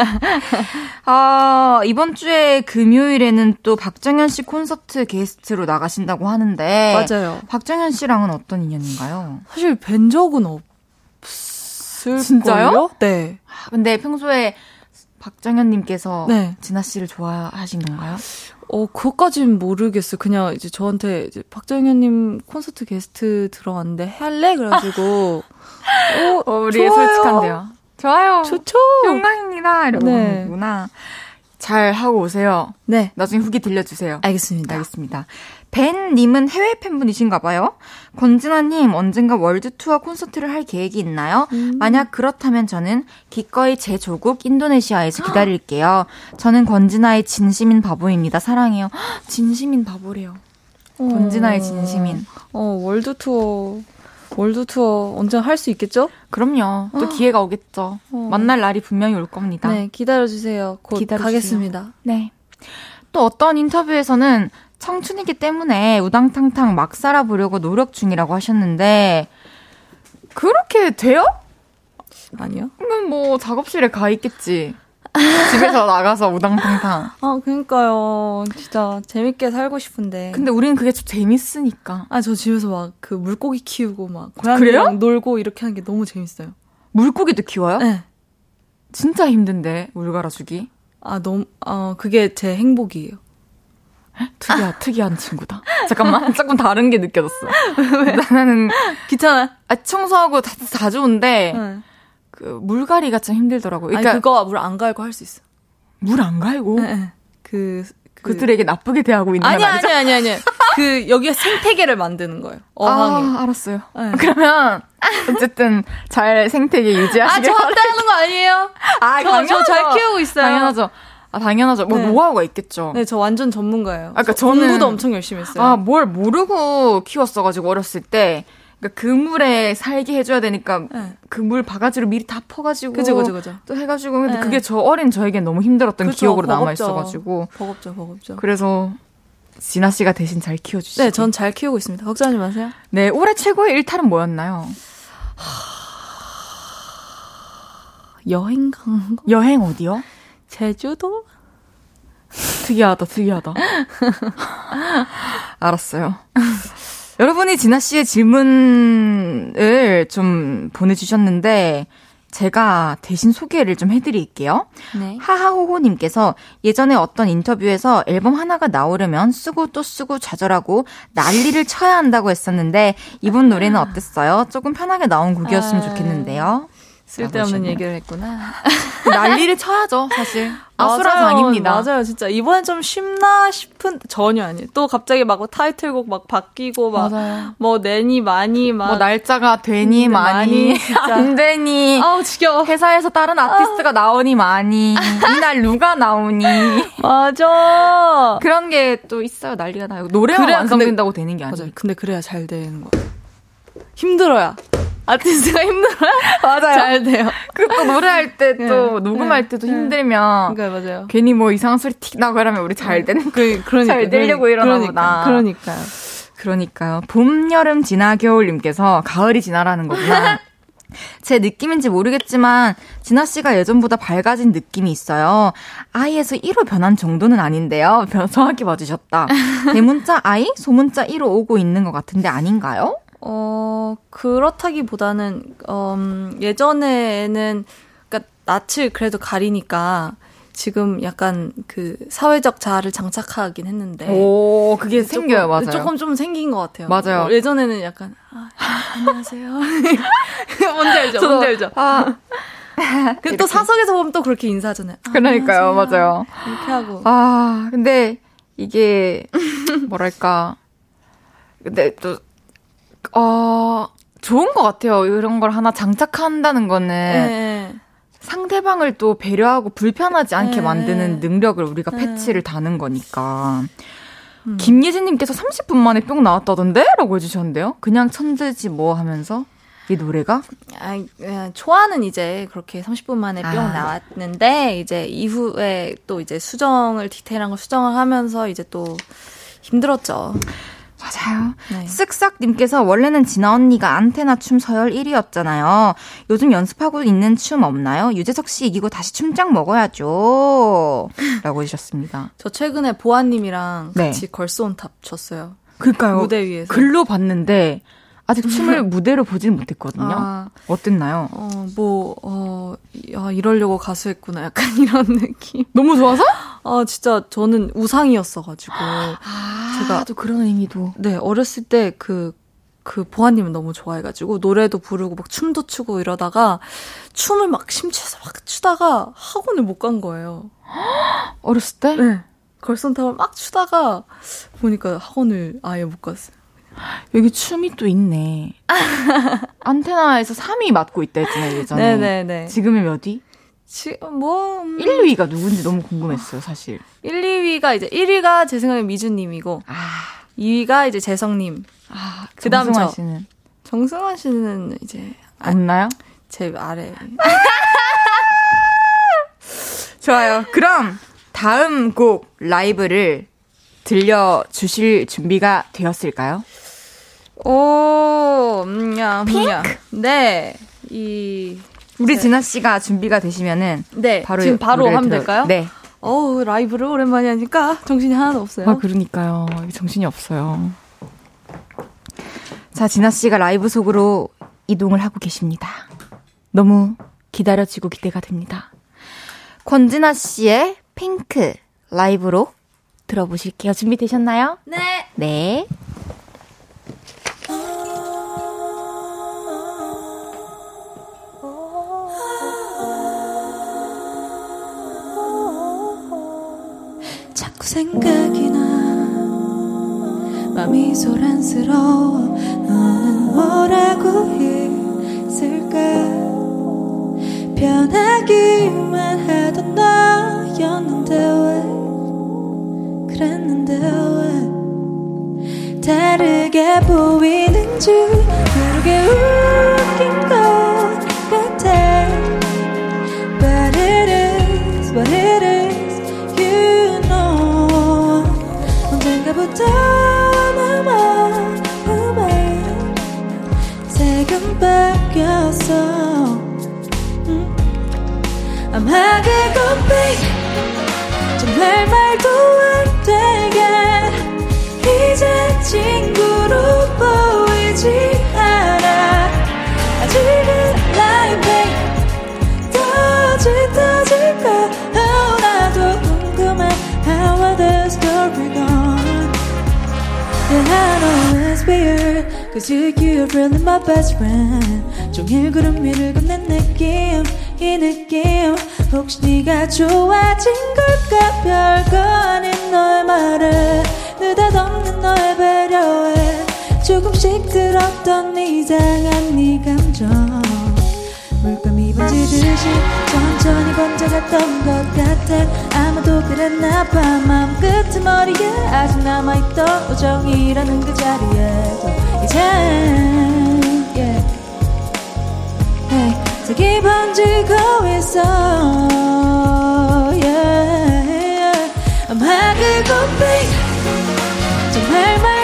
아, 이번 주에 금요일에는 또 박정현 씨 콘서트 게스트로 나가신다고 하는데. 맞아요. 박정현 씨랑은 어떤 인연인가요? 사실 뵌 적은 없을 진짜요? 걸요? 네. 아, 근데 평소에 박정현님께서 네. 진아 씨를 좋아하신 건가요? 어, 그것까진 모르겠어요. 그냥 이제 저한테 이제 박정현님 콘서트 게스트 들어왔는데 할래? 그래가지고. 어, 어, 우리 좋아요. 솔직한데요. 좋아요. 좋죠. 영광입니다. 이러고 네. 구나. 잘 하고 오세요. 네. 나중에 후기 들려주세요. 알겠습니다. 알겠습니다. 벤님은 해외 팬분이신가 봐요. 권진아님 언젠가 월드 투어 콘서트를 할 계획이 있나요? 음. 만약 그렇다면 저는 기꺼이 제 조국 인도네시아에서 기다릴게요. 저는 권진아의 진심인 바보입니다. 사랑해요. 진심인 바보래요. 어. 권진아의 진심인. 어 world tour. world tour 언제 할 수 있겠죠? 그럼요. 또 어. 기회가 오겠죠. 어. 만날 날이 분명히 올 겁니다. 네, 기다려주세요. 곧 기다려주세요. 가겠습니다. 네. 또 어떤 인터뷰에서는 청춘이기 때문에 우당탕탕 막 살아보려고 노력 중이라고 하셨는데 그렇게 돼요? 아니요. 그러면 뭐 작업실에 가 있겠지. 집에서 나가서 우당탕탕. 아, 그니까요. 진짜 재밌게 살고 싶은데. 근데 우리는 그게 좀 재밌으니까. 아, 저 집에서 막 그 물고기 키우고 막 고양이랑 놀고 이렇게 하는 게 너무 재밌어요. 물고기도 키워요? 네. 진짜 힘든데 물 갈아주기. 아, 너무 어 그게 제 행복이에요. 특이한, 아. 특이한 친구다. 잠깐만, 조금 다른 게 느껴졌어. 왜? 나는. 귀찮아. 아, 청소하고 다, 다 좋은데, 응. 그, 물갈이가 좀 힘들더라고. 그러니까. 아니, 그거 물 안 갈고 할 수 있어. 물 안 갈고? 네, 그, 그, 그들에게 나쁘게 대하고 있는 아니, 아니, 아니, 아니, 아니. 그, 여기에 생태계를 만드는 거예요. 어항에. 아, 알았어요. 네. 그러면, 어쨌든, 잘 생태계 유지하시길 아, 저한테 하는 거 아니에요? 아, 저, 저잘 키우고 있어요. 당연하죠. 아, 당연하죠. 뭐, 네. 노하우가 있겠죠. 네, 저 완전 전문가예요. 아, 그러니까 저는. 공부도 엄청 열심히 했어요. 아, 뭘 모르고 키웠어가지고, 어렸을 때. 그러니까 그 물에 살게 해줘야 되니까 네. 그물 바가지로 미리 다 퍼가지고 그죠 그죠 그죠 또 해가지고 근데 네. 그게 저 어린 저에겐 너무 힘들었던 그쵸, 기억으로 남아 있어가지고 버겁죠 버겁죠 그래서 진아 씨가 대신 잘 키워주시죠. 네, 전 잘 키우고 있습니다. 걱정하지 마세요. 네, 올해 최고의 일탈은 뭐였나요? 여행 간 거? 여행 어디요? 제주도? 특이하다, 특이하다. 알았어요. 여러분이 진아 씨의 질문을 좀 보내주셨는데, 제가 대신 소개를 좀 해드릴게요. 네. 하하호호님께서 예전에 어떤 인터뷰에서 앨범 하나가 나오려면 쓰고 또 쓰고 좌절하고 난리를 쳐야 한다고 했었는데 이번 노래는 어땠어요? 조금 편하게 나온 곡이었으면 아. 좋겠는데요. 쓸데없는 얘기를 했구나. 난리를 쳐야죠, 사실. 아수라장입니다. 맞아요, 진짜. 이번엔 좀 쉽나 싶은, 전혀 아니에요. 또 갑자기 막 타이틀곡 막 바뀌고, 막, 맞아요. 뭐, 내니, 많이, 막. 뭐, 날짜가 되니, 음, 많이, 많이 안 되니. 아우, 지겨워. 회사에서 다른 아티스트가 아. 나오니, 많이. 이날 누가 나오니. 맞아. 그런 게 또 있어요, 난리가 나요. 노래가 완성된다고 되는 게 아니에요. 근데 그래야 잘 되는 거. 힘들어야. 아티스트가 힘들어요? 맞아요. 잘 돼요. 그또 노래할 때, 또 네. 녹음할 때도 네. 힘들면. 그러니까 맞아요. 괜히 뭐 이상한 소리 틱 나고 이러면 우리 잘 네. 되는 그, 그러니까, 잘 되려고 이러나 그러니까. 그러니까요. 그러니까요. 봄, 여름, 지나, 겨울님께서 가을이 지나라는 거구나. 제 느낌인지 모르겠지만 진아 씨가 예전보다 밝아진 느낌이 있어요. 아이에서 1호 변한 정도는 아닌데요. 정확히 봐주셨다. 대문자 I, 소문자 1호 오고 있는 것 같은데 아닌가요? 어, 그렇다기보다는, 음, 예전에는, 그니까 낯을 그래도 가리니까, 지금 약간 그 사회적 자아를 장착하긴 했는데. 오, 그게 조금, 생겨요, 맞아요. 조금 좀 생긴 것 같아요. 맞아요. 어, 예전에는 약간, 아, 안녕하세요. 뭔지 알죠? 뭔지 알죠? 아. 근데 또 사석에서 보면 또 그렇게 인사하잖아요. 아, 그러니까요, 안녕하세요. 맞아요. 이렇게 하고. 아, 근데 이게, 뭐랄까. 근데 또, 어, 좋은 것 같아요. 이런 걸 하나 장착한다는 거는. 네. 상대방을 또 배려하고 불편하지 않게 네. 만드는 능력을 우리가 네. 패치를 다는 거니까. 음. 김예진님께서 30분 만에 뿅 나왔다던데? 라고 해주셨는데요. 그냥 천재지 뭐 하면서. 이 노래가? 아, 초아는 이제 그렇게 30분 만에 뿅 아. 나왔는데, 이제 이후에 또 이제 수정을, 디테일한 걸 수정을 하면서 이제 또 힘들었죠. 맞아요. 네. 쓱싹님께서 원래는 진아 언니가 안테나 춤 서열 1위였잖아요. 요즘 연습하고 있는 춤 없나요? 유재석 씨 이기고 다시 춤장 먹어야죠. 라고 해주셨습니다. 저 최근에 보아님이랑 네. 같이 걸스온탑 췄어요. 그니까요. 무대 위에서. 글로 봤는데 아직 춤을 무대로 보지는 못했거든요. 아, 어땠나요? 어, 뭐, 어, 야, 이러려고 가수 했구나. 약간 이런 느낌. 너무 좋아서? 아, 진짜 저는 우상이었어가지고. 아, 제가. 또 그런 의미도. 네, 어렸을 때 그, 그 보아님을 너무 좋아해가지고 노래도 부르고 막 춤도 추고 이러다가 춤을 막 심취해서 막 추다가 학원을 못 간 거예요. 어렸을 때? 네. 걸선탑을 막 추다가 보니까 학원을 아예 못 갔어요. 여기 춤이 또 있네. 안테나에서 3위 맡고 있다 했잖아요, 예전에. 네네네. 지금은 몇 위? 지금 뭐 음... 1, 2위가 누군지 너무 궁금했어요, 사실. 1, 2위가 이제 1위가 제 생각에 미주 님이고 아. 2위가 이제 재성 님. 아, 그다음 저 씨는 정승환 씨는 이제 없나요? 제 아래. 좋아요. 그럼 다음 곡 라이브를 들려 주실 준비가 되었을까요? 오, 음야, 음야. 네. 이 우리 네. 진아 씨가 준비가 되시면은 네. 바로 지금 바로 하면 들어... 될까요? 네. 어우, 라이브를 오랜만에 하니까 정신이 하나도 없어요. 아, 그러니까요. 정신이 없어요. 자, 진아 씨가 라이브 속으로 이동을 하고 계십니다. 너무 기다려지고 기대가 됩니다. 권진아 씨의 핑크 라이브로 들어보실게요. 준비되셨나요? 네. 네. 자꾸 생각이 나. 맘이 소란스러워. 너는 뭐라고 했을까? 변하기만 하던 너였는데 왜 그랬는데 왜 다르게 보이는 줄 그러게 웃긴 것 같아 But it is what it is You know 언젠가부터 내 마음에 색은 바뀌었어 음. I'm hanging on babe 정말 weird Cause you, you're really my best friend. 종일 구름 위를 걷는 느낌 이 느낌. 혹시 네가 좋아진 걸까? 별거 아닌 너의 말에 느닷없는 너의 배려에 조금씩 들었던 이상한 네 감정 물감 입은 지듯이 천천히 번져갔던 것 같아 아마도 그랬나 봐 마음 끄트머리에 아직 남아있던 우정이라는 그 자리에도 이제 yeah. hey. 색이 번지고 있어 yeah. 음악을 곱게 정말 말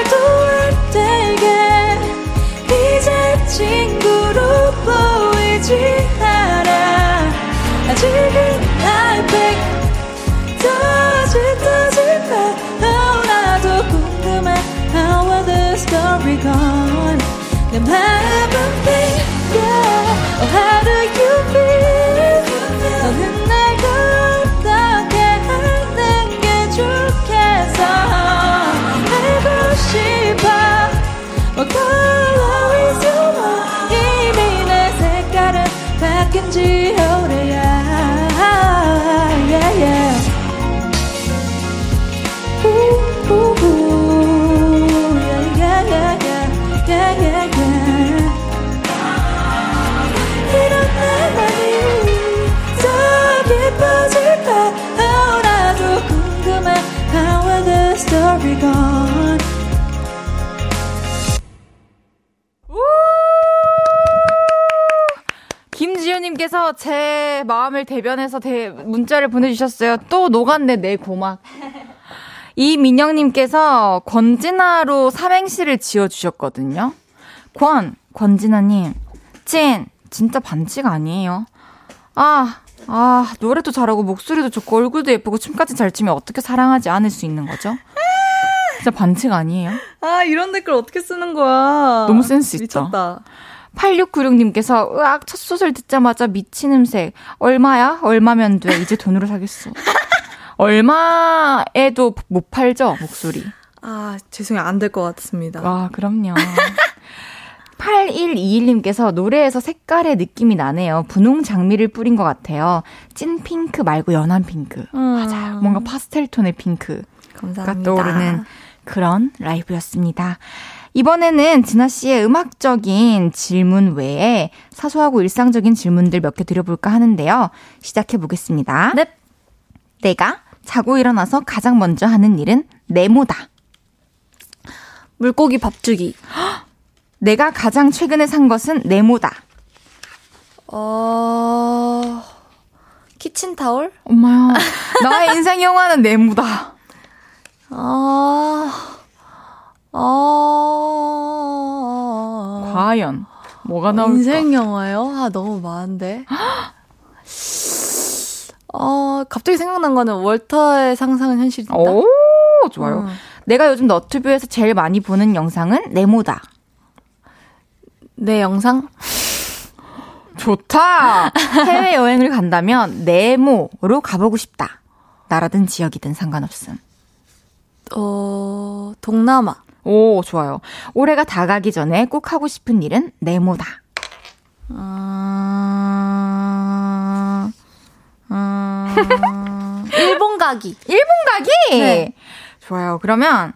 내마 님께서 제 마음을 대변해서 대, 문자를 보내주셨어요. 또 녹았네, 내 고막. 이민영님께서 권진아로 삼행시를 지어주셨거든요. 권, 권진아님. 찐, 진짜 반칙 아니에요. 아, 아, 노래도 잘하고 목소리도 좋고 얼굴도 예쁘고 춤까지 잘 추면 어떻게 사랑하지 않을 수 있는 거죠? 진짜 반칙 아니에요? 아, 이런 댓글 어떻게 쓰는 거야? 너무 센스 있죠? 미쳤다. 8696님께서 으악 첫 소설 듣자마자 미친 음색 얼마야? 얼마면 돼? 이제 돈으로 사겠어. 얼마에도 못 팔죠 목소리. 아, 죄송해요. 안 될 것 같습니다. 와 그럼요. 8121님께서 노래에서 색깔의 느낌이 나네요. 분홍 장미를 뿌린 것 같아요. 찐 핑크 말고 연한 핑크. 음. 맞아요. 뭔가 파스텔 톤의 핑크가 감사합니다. 떠오르는 그런 라이브였습니다. 이번에는 진아 씨의 음악적인 질문 외에 사소하고 일상적인 질문들 몇 개 드려볼까 하는데요. 시작해 보겠습니다. 넵. 내가 자고 일어나서 가장 먼저 하는 일은 네모다. 물고기 밥 주기. 내가 가장 최근에 산 것은 네모다. 어, 키친타올? 엄마야, 나의 인생 영화는 네모다. 어, 어, 과연 뭐가 나올까? 인생 영화요? 아, 너무 많은데. 어, 갑자기 생각난 거는 월터의 상상은 현실이다. 오, 좋아요. 음. 내가 요즘 너튜브에서 제일 많이 보는 영상은 네모다. 내 영상? 좋다. 해외 여행을 간다면 네모로 가보고 싶다. 나라든 지역이든 상관없음. 어, 동남아. 오, 좋아요. 올해가 다 가기 전에 꼭 하고 싶은 일은 네모다. 음, 음, 일본 가기. 일본 가기! 네. 좋아요. 그러면,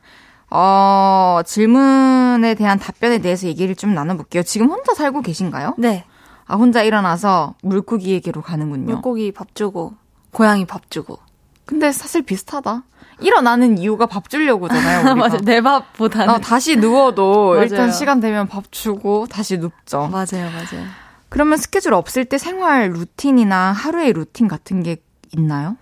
어, 질문에 대한 답변에 대해서 얘기를 좀 나눠볼게요. 지금 혼자 살고 계신가요? 네. 아, 혼자 일어나서 물고기에게로 가는군요. 물고기 밥 주고, 고양이 밥 주고. 근데 사실 비슷하다. 일어나는 이유가 밥 주려고잖아요. 맞아, 내 밥보다는. 어, 다시 누워도. 일단 시간 되면 밥 주고 다시 눕죠. 맞아요, 맞아요. 그러면 스케줄 없을 때 생활 루틴이나 하루의 루틴 같은 게 있나요?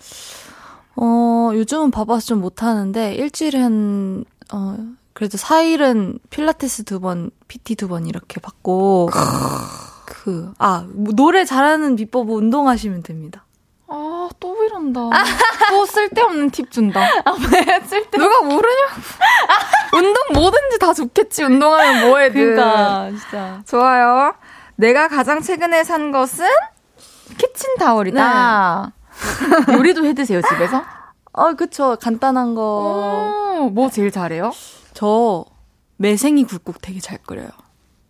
어, 요즘은 바빠서 좀 못하는데, 일주일에 한, 어, 그래도 4일은 필라테스 두 번, PT 두 번 이렇게 받고, 그, 아, 뭐 노래 잘하는 비법은 운동하시면 됩니다. 아, 또 이런다. 또 쓸데없는 팁 준다. 아, 왜 쓸데 누가 모르냐고. 운동 뭐든지 다 좋겠지. 운동하면 뭐해든. 그러니까, 진짜. 좋아요. 내가 가장 최근에 산 것은 키친타월이다. 요리도 해 드세요, 집에서? 어, 그쵸. 간단한 거. 어, 뭐 제일 잘해요? 저, 매생이 굴국 되게 잘 끓여요.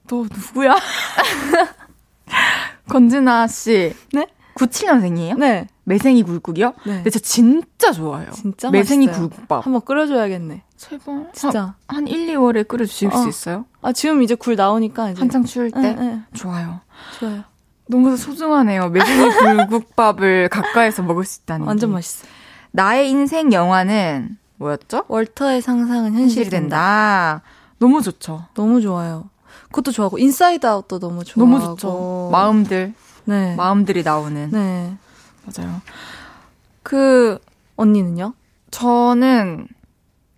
너 누구야? 건진아 씨. 네? 97년생이에요? 네. 매생이 굴국이요? 네. 근데 저 진짜 좋아해요. 진짜 매생이 맛있어요. 굴국밥. 한번 끓여줘야겠네. 제발. 진짜. 한, 한 1, 2월에 끓여주실 어. 수 있어요? 아, 지금 이제 굴 나오니까 이제. 한창 추울 때? 네, 네. 좋아요. 좋아요. 너무 소중하네요. 매생이 굴국밥을 가까이서 먹을 수 있다는 완전 게. 맛있어요. 나의 인생 영화는 뭐였죠? 월터의 상상은 현실이 현실이 된다. 된다. 너무 좋죠. 너무 좋아요. 그것도 좋아하고 인사이드 아웃도 너무 좋아하고. 너무 좋죠. 마음들, 네. 마음들이 나오는. 네. 맞아요. 그, 언니는요? 저는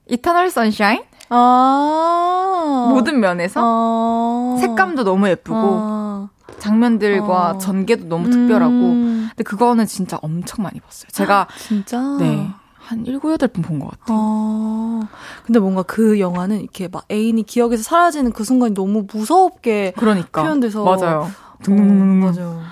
이터널 선샤인? 아. 모든 면에서 아. 색감도 너무 예쁘고 아. 장면들과 어. 전개도 너무 특별하고 음. 근데 그거는 진짜 엄청 많이 봤어요. 제가 진짜? 네. 한 7, 8번 본 것 같아요. 아. 근데 뭔가 그 영화는 이렇게 막 애인이 기억에서 사라지는 그 순간이 너무 무섭게 그러니까 표현돼서. 맞아요. 어, 둥둥둥둥. 맞아요.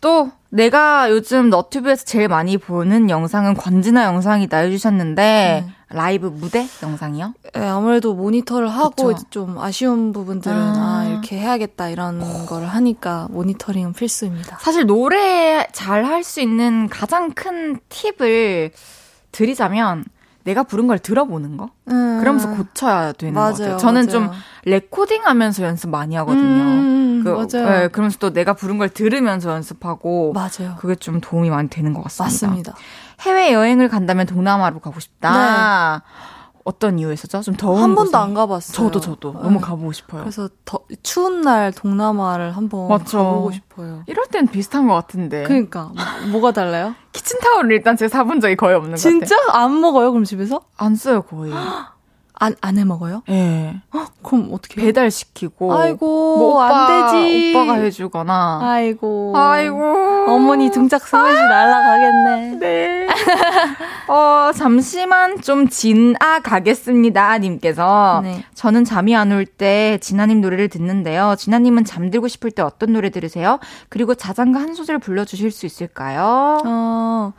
또 내가 요즘 너튜브에서 제일 많이 보는 영상은 권진아 영상이다 해주셨는데 네. 라이브 무대 영상이요? 네, 아무래도 모니터를 하고 좀 아쉬운 부분들은 아. 아, 이렇게 해야겠다 이런 거를 하니까 모니터링은 필수입니다. 사실 노래 잘 할 수 있는 가장 큰 팁을 드리자면 내가 부른 걸 들어보는 거. 음. 그러면서 고쳐야 되는 것 같아요. 저는 좀 맞아요. 레코딩 하면서 연습 많이 하거든요. 음, 그, 맞아요. 네, 그러면서 또 내가 부른 걸 들으면서 연습하고 맞아요. 그게 좀 도움이 많이 되는 것 같습니다. 맞습니다. 해외 여행을 간다면 동남아로 가고 싶다. 네. 어떤 이유에서죠? 좀 더운 한 번도 곳에? 안 가봤어요. 저도 저도 네. 너무 가보고 싶어요. 그래서 더, 추운 날 동남아를 한번 맞죠. 가보고 싶어요. 이럴 땐 비슷한 것 같은데. 그러니까 뭐, 가 달라요? 키친타올을 일단 제가 사본 적이 거의 없는 것 같아요. 진짜 안 먹어요? 그럼 집에서? 안 써요 거의. 안 안 해 먹어요? 예. 네. 그럼 어떻게? 배달 시키고. 아이고 뭐 오빠, 안 되지. 오빠가 해주거나. 아이고. 아이고. 어머니 등짝 스매시 날라가겠네. 네. 어, 잠시만 좀 지나 가겠습니다. 님께서. 네. 저는 잠이 안 올 때 진아님 노래를 듣는데요. 진아님은 잠들고 싶을 때 어떤 노래 들으세요? 그리고 자장가 한 소절 불러주실 수 있을까요? 어,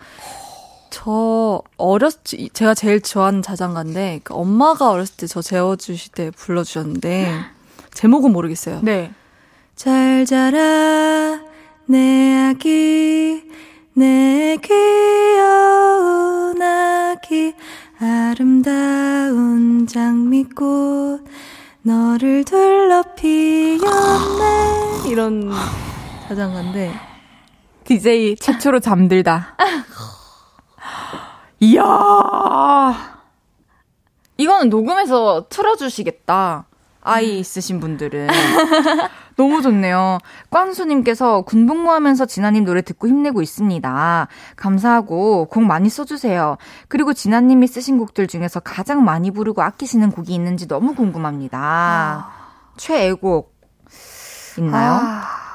저 어렸 제가 제일 좋아하는 자장가인데 그 엄마가 어렸을 때 저 재워주실 때 불러주셨는데 제목은 모르겠어요. 네. 잘 자라 내 아기 내 귀여운 아기 아름다운 장미꽃 너를 둘러 피었네 이런 자장가인데 DJ 최초로 잠들다. 이야. 이거는 녹음해서 틀어주시겠다. 아이 있으신 분들은. 너무 좋네요. 꽝수님께서 군복무하면서 진아님 노래 듣고 힘내고 있습니다. 감사하고 곡 많이 써주세요. 그리고 진아님이 쓰신 곡들 중에서 가장 많이 부르고 아끼시는 곡이 있는지 너무 궁금합니다. 최애곡 있나요? 아.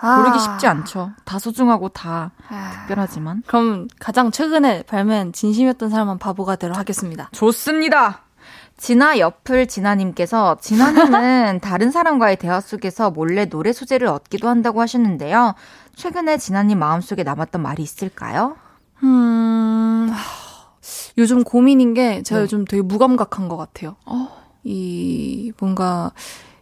고르기 쉽지 않죠. 다 소중하고 다 특별하지만. 그럼 가장 최근에 발매한 진심이었던 사람만 바보가 되로 하겠습니다. 좋습니다. 진아 옆을 진아님께서 진아님은 다른 사람과의 대화 속에서 몰래 노래 소재를 얻기도 한다고 하셨는데요. 최근에 진아님 마음속에 남았던 말이 있을까요? 음, 하, 요즘 고민인 게 제가 네. 요즘 되게 무감각한 것 같아요. 어. 이 뭔가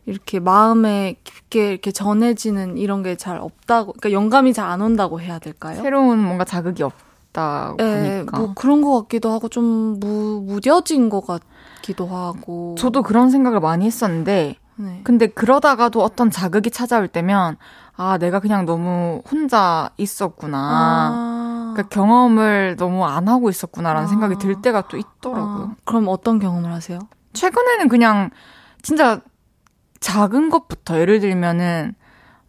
이렇게 마음에 깊게 이렇게 전해지는 이런 게 잘 없다고, 그러니까 영감이 잘 안 온다고 해야 될까요? 새로운 뭔가 자극이 없다 예, 보니까. 뭐 그런 것 같기도 하고 좀 무, 무뎌진 것 같기도 하고. 저도 그런 생각을 많이 했었는데, 네. 근데 그러다가도 어떤 자극이 찾아올 때면, 아, 내가 그냥 너무 혼자 있었구나. 아, 그러니까 경험을 너무 안 하고 있었구나라는 아. 생각이 들 때가 또 있더라고요. 아, 그럼 어떤 경험을 하세요? 최근에는 그냥 진짜 작은 것부터 예를 들면은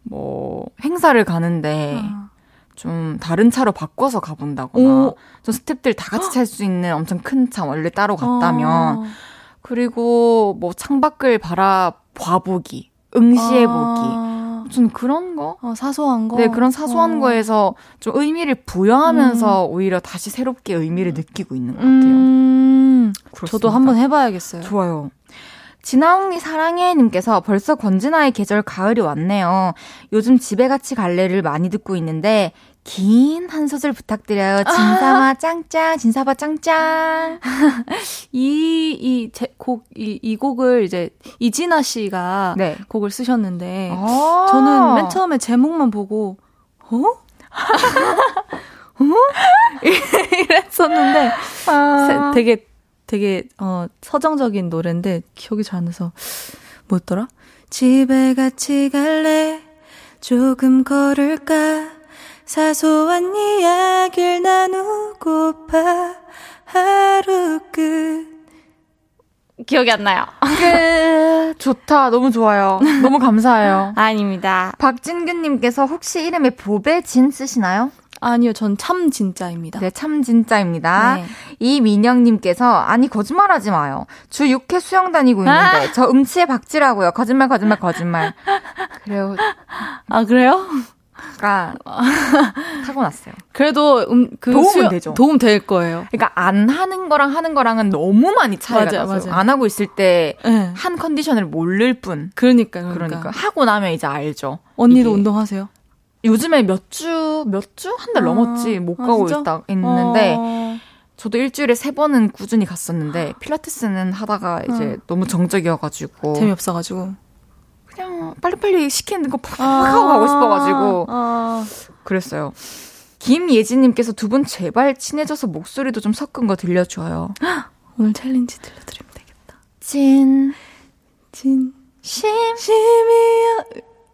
뭐 행사를 가는데 아. 좀 다른 차로 바꿔서 가본다거나 오. 좀 스탭들 다 같이 탈 수 있는 엄청 큰 차 원래 따로 갔다면 어. 그리고 뭐 창밖을 바라 봐보기 응시해보기 아. 좀 그런 거 어, 사소한 거? 네, 그런 사소한 어. 거에서 좀 의미를 부여하면서 오히려 다시 새롭게 의미를 느끼고 있는 것 같아요. 음. 저도 한번 해봐야겠어요. 좋아요. 진아언니 사랑해님께서 벌써 권진아의 계절 가을이 왔네요. 요즘 집에 같이 갈래를 많이 듣고 있는데 긴한 소절 부탁드려요. 진사마 짱짱, 진사바 짱짱. 이, 이, 제, 곡, 이, 이 곡을 이제 이진아 씨가 네. 곡을 쓰셨는데, 아. 저는 맨 처음에 제목만 보고, 어? 어? 이랬었는데, 아. 세- 되게, 되게, 어, 서정적인 노래인데, 기억이 잘 안 나서, 뭐였더라? 집에 같이 갈래? 조금 걸을까? 사소한 이야기를 나누고파 하루 끝. 기억이 안 나요. 끝. 좋다. 너무 좋아요. 너무 감사해요. 아닙니다. 박진규님께서 혹시 이름에 보배진 쓰시나요? 아니요, 전 참 진짜입니다. 네, 참 진짜입니다. 네. 이민영님께서 아니 거짓말하지 마요. 주 6회 수영 다니고 있는데 저 음치에 박지라고요. 거짓말 거짓말 거짓말. 그래요. 아, 그래요? 가 타고났어요. 그래도 음, 그 도움은 수요- 되죠. 도움 될 거예요. 그러니까 안 하는 거랑 하는 거랑은 너무 많이 차이가 맞아요, 나서 맞아요. 안 하고 있을 때 네. 한 컨디션을 모를 뿐. 그러니까, 그러니까. 그러니까 하고 나면 이제 알죠. 언니도 이게. 운동하세요? 요즘에 몇 주, 몇 주? 한달 아, 넘었지. 못 아, 가고? 있다, 있는데, 어, 저도 일주일에 세 번은 꾸준히 갔었는데, 필라테스는 하다가 이제 너무 정적이어가지고, 재미없어가지고. 그냥 빨리빨리 시키는 거 팍 하고 가고 싶어가지고, 아, 그랬어요. 김예진님께서 두 분 제발 친해져서 목소리도 좀 섞은 거 들려줘요. 오늘 챌린지 들려드리면 되겠다. 진, 진, 심, 심이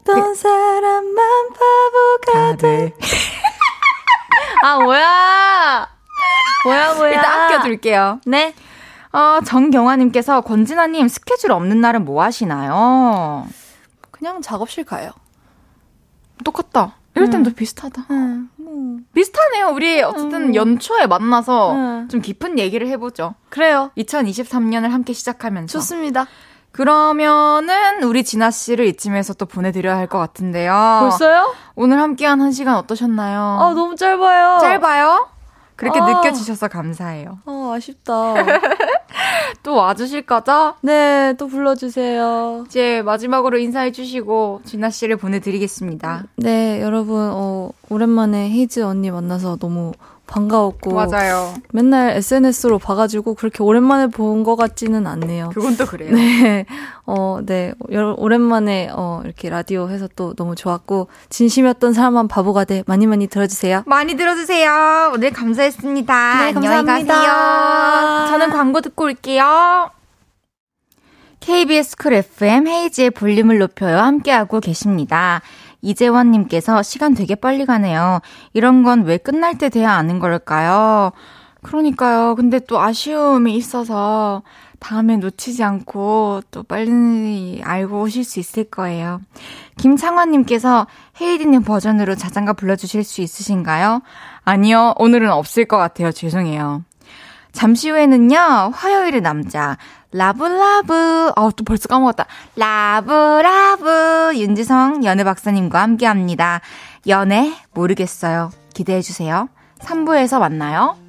었던 사람만 바보가 가들. 아, 뭐야! 뭐야, 뭐야. 일단 아껴둘게요. 네. 어, 정경화님께서 권진아님 스케줄 없는 날은 뭐 하시나요? 그냥 작업실 가요. 똑같다. 이럴 땐또 비슷하다. 응. 뭐. 비슷하네요. 우리 어쨌든 음. 연초에 만나서 음. 좀 깊은 얘기를 해보죠. 그래요. 2023년을 함께 시작하면서. 좋습니다. 그러면은 우리 진아 씨를 이쯤에서 또 보내드려야 할 것 같은데요. 벌써요? 오늘 함께한 한 시간 어떠셨나요? 아, 너무 짧아요. 짧아요? 그렇게 아. 느껴주셔서 감사해요. 어, 아쉽다. 또 와주실 거죠? 네, 또 불러주세요. 이제 마지막으로 인사해 주시고 진아 씨를 보내드리겠습니다. 네, 여러분, 어, 오랜만에 헤이즈 언니 만나서 너무 반가웠고. 맞아요. 맨날 SNS로 봐가지고 그렇게 오랜만에 본 것 같지는 않네요. 그건 또 그래요. 네, 어, 네, 여- 오랜만에, 어, 이렇게 라디오 해서 또 너무 좋았고, 진심이었던 사람만 바보가 돼. 많이 많이 들어주세요. 많이 들어주세요. 오늘 감사했습니다. 네, 감사합니다. 저는 광고 듣고 올게요. KBS 쿨 FM 헤이즈의 볼륨을 높여요. 함께하고 계십니다. 이재원님께서 시간 되게 빨리 가네요. 이런 건 왜 끝날 때 돼야 아는 걸까요? 그러니까요. 근데 또 아쉬움이 있어서 다음에 놓치지 않고 또 빨리 알고 오실 수 있을 거예요. 김창환님께서 헤이디님 버전으로 자장가 불러주실 수 있으신가요? 아니요. 오늘은 없을 것 같아요. 죄송해요. 잠시 후에는요, 화요일의 남자, 라브라브, 어, 또 벌써 까먹었다. 라브라브, 윤지성 연애 박사님과 함께 합니다. 연애, 모르겠어요. 기대해 주세요. 3부에서 만나요.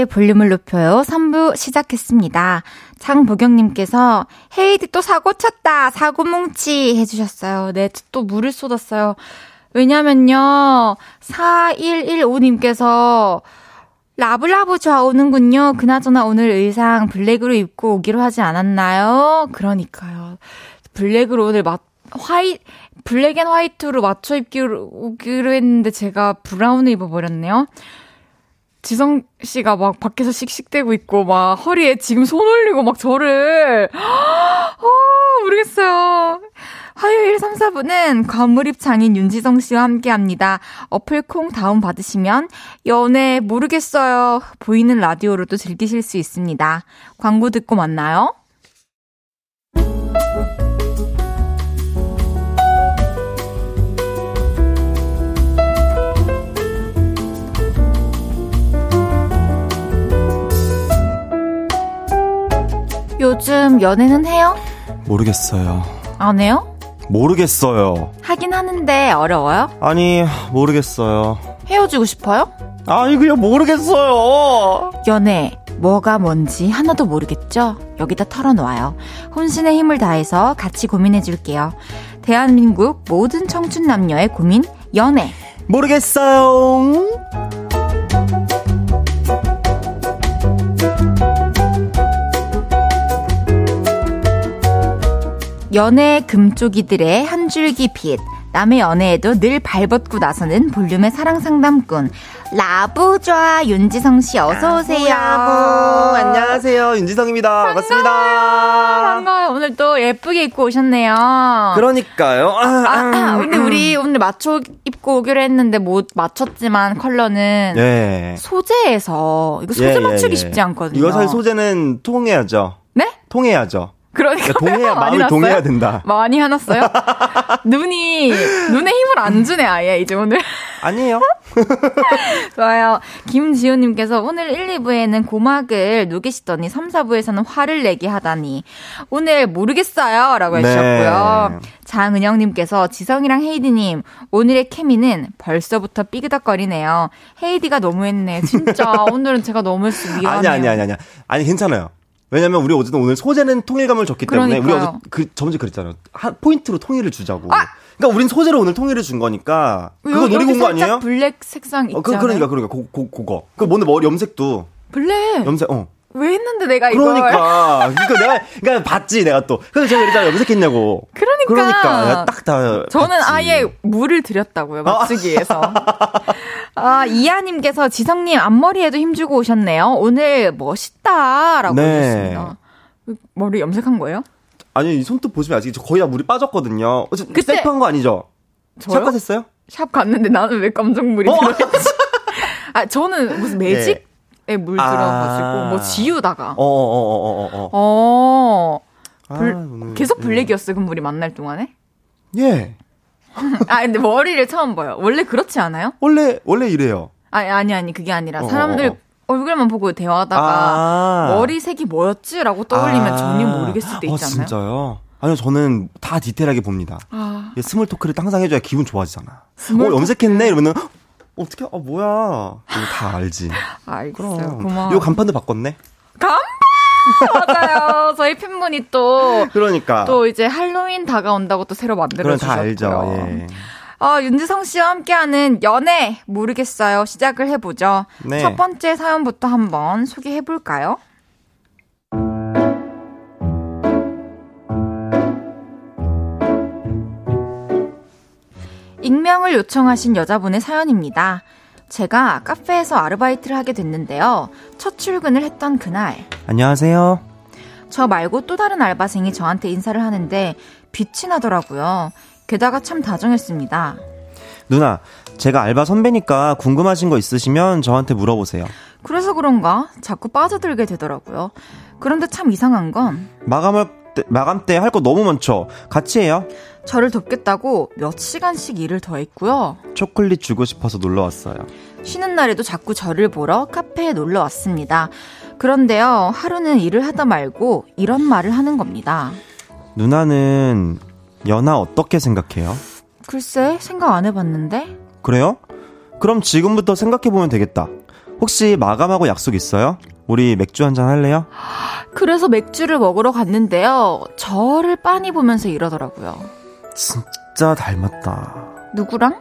헤이즈의 볼륨을 높여요. 3부 시작했습니다. 장보경님께서 헤이디 또 사고 쳤다. 사고 뭉치 해주셨어요. 네, 또 물을 쏟았어요. 왜냐면요. 4115님께서 love love 돌아오는군요. 그나저나 오늘 의상 black으로 입고 오기로 하지 않았나요? 그러니까요. black으로 오늘 맞, 화이, black and white로 맞춰 입기로 오기로 했는데 제가 brown을 입어버렸네요. 지성 씨가 막 밖에서 씩씩대고 있고 막 허리에 지금 손 올리고 막 저를 어, 모르겠어요. 화요일 3, 4부는 과물입 장인 윤지성 씨와 함께 합니다. 어플 콩 다운 받으시면 연애 모르겠어요. 보이는 라디오로도 즐기실 수 있습니다. 광고 듣고 만나요. 요즘 연애는 해요? 모르겠어요. 안 해요? 모르겠어요. 하긴 하는데 어려워요? 아니, 모르겠어요. 헤어지고 싶어요? 아니, 그냥 모르겠어요. 연애, 뭐가 뭔지 하나도 모르겠죠? 여기다 털어놓아요. 혼신의 힘을 다해서 같이 고민해줄게요. 대한민국 모든 청춘 남녀의 고민, 연애. 모르겠어요. 연애 금쪽이들의 한 줄기 빛. 남의 연애에도 늘 발벗고 나서는 볼륨의 사랑 상담꾼. 라부좌 윤지성 씨 어서 오세요. 안녕하세요. 윤지성입니다. 반갑습니다. 반가워요. 오늘 또 예쁘게 입고 오셨네요. 그러니까요. 아, 아, 아, 아, 근데 음. 우리 오늘 맞춰 입고 오기로 했는데 못 맞췄지만 컬러는 네. 소재에서 이거 소재 예, 예, 맞추기 예. 쉽지 않거든요. 이거 사실 소재는 통해야죠. 네? 통해야죠. 그러니까 동해야 많이 마음이 났어요? 동해야 된다. 많이 화났어요? 눈이 눈에 힘을 안 주네 아예 이제 오늘. 아니에요. 좋아요. 김지호님께서 오늘 1, 2부에는 고막을 녹이시더니 3, 4부에서는 화를 내게 하다니. 오늘 모르겠어요. 라고 네. 해주셨고요. 장은영님께서 지성이랑 헤이디님, 오늘의 케미는 벌써부터 삐그덕거리네요. 헤이디가 너무했네. 진짜. 오늘은 제가 너무했어. 미안해요. 아니 아니 아니 아니 아니 괜찮아요. 왜냐면 우리 어쨌든 오늘 소재는 통일감을 줬기 때문에 그러니까요. 우리 어제 그 저번에 그랬잖아요. 한 포인트로 통일을 주자고. 아! 그러니까 우린 소재로 오늘 통일을 준 거니까 그거 노리고 온 거 아니에요? black 색상 있잖아요. 어, 그, 그러니까 그러니까 그, 그, 그거. 그 뭔데 머리 염색도 black. 염색 어. 왜 했는데 내가 이걸. 그러니까 그러니까 내가 그러니까 봤지 내가 또. 그래서 제가 그랬잖아 염색했냐고. 그러니까. 그러니까 딱다. 저는 아예 물을 드렸다고요, 맞추기 위해서. 아, 이하님께서 지성님 앞머리에도 힘주고 오셨네요. 오늘 멋있다라고 네. 해주셨습니다. 머리 염색한 거예요? 아니 이 손톱 보시면 아직 저 거의 다 물이 빠졌거든요. 어, 저 그때- 셀프한 거 아니죠? 저요? 샵 가셨어요? 샵 갔는데 나는 왜 깜짝물이 어? 들어있지? 아, 저는 무슨 매직에 물 아. 들어가지고 뭐 지우다가. 어. 어어어어어 어. 어, 어. 불- 아, 오늘, 계속 예. 블랙이었어요, 그 우리 만날 동안에? 예. 아, 근데 머리를 처음 봐요. 원래 그렇지 않아요? 원래 원래 이래요. 아니, 아니, 아니, 그게 아니라 어, 사람들 어, 어. 얼굴만 보고 대화하다가 아. 머리색이 뭐였지라고 떠올리면 아. 전혀 모르겠을 때 어, 있잖아요. 진짜요? 아니요, 저는 다 디테일하게 봅니다. 아, 이 small talk를 항상 해줘야 기분 좋아지잖아. small 어, 염색했네? 이러면은, 헉, 어떻게, 아, 뭐야. 이거 다 알지. 알겠어요. 그럼. 고마워. 이거 간판도 바꿨네? 간판! 맞아요. 저희 팬분이 또, 그러니까. 또 이제 할로윈 다가온다고 또 새로 만들어 주셨고요. 다 알죠. 예. 어, 윤지성 씨와 함께하는 연애 모르겠어요. 시작을 해보죠. 네. 첫 번째 사연부터 한번 소개해 볼까요? 익명을 요청하신 여자분의 사연입니다. 제가 카페에서 아르바이트를 하게 됐는데요. 첫 출근을 했던 그날, 안녕하세요. 저 말고 또 다른 알바생이 저한테 인사를 하는데 빛이 나더라고요. 게다가 참 다정했습니다. 누나, 제가 알바 선배니까 궁금하신 거 있으시면 저한테 물어보세요. 그래서 그런가 자꾸 빠져들게 되더라고요. 그런데 참 이상한 건 마감할 때, 마감 때 할 거 너무 많죠? 같이 해요. 저를 돕겠다고 몇 시간씩 일을 더 했고요. 초콜릿 주고 싶어서 놀러 왔어요. 쉬는 날에도 자꾸 저를 보러 카페에 놀러 왔습니다. 그런데요, 하루는 일을 하다 말고 이런 말을 하는 겁니다. 누나는 연하 어떻게 생각해요? 글쎄, 생각 안 해봤는데? 그래요? 그럼 지금부터 생각해보면 되겠다. 혹시 마감하고 약속 있어요? 우리 맥주 한잔 할래요? 그래서 맥주를 먹으러 갔는데요. 저를 빤히 보면서 이러더라고요. 진짜 닮았다. 누구랑?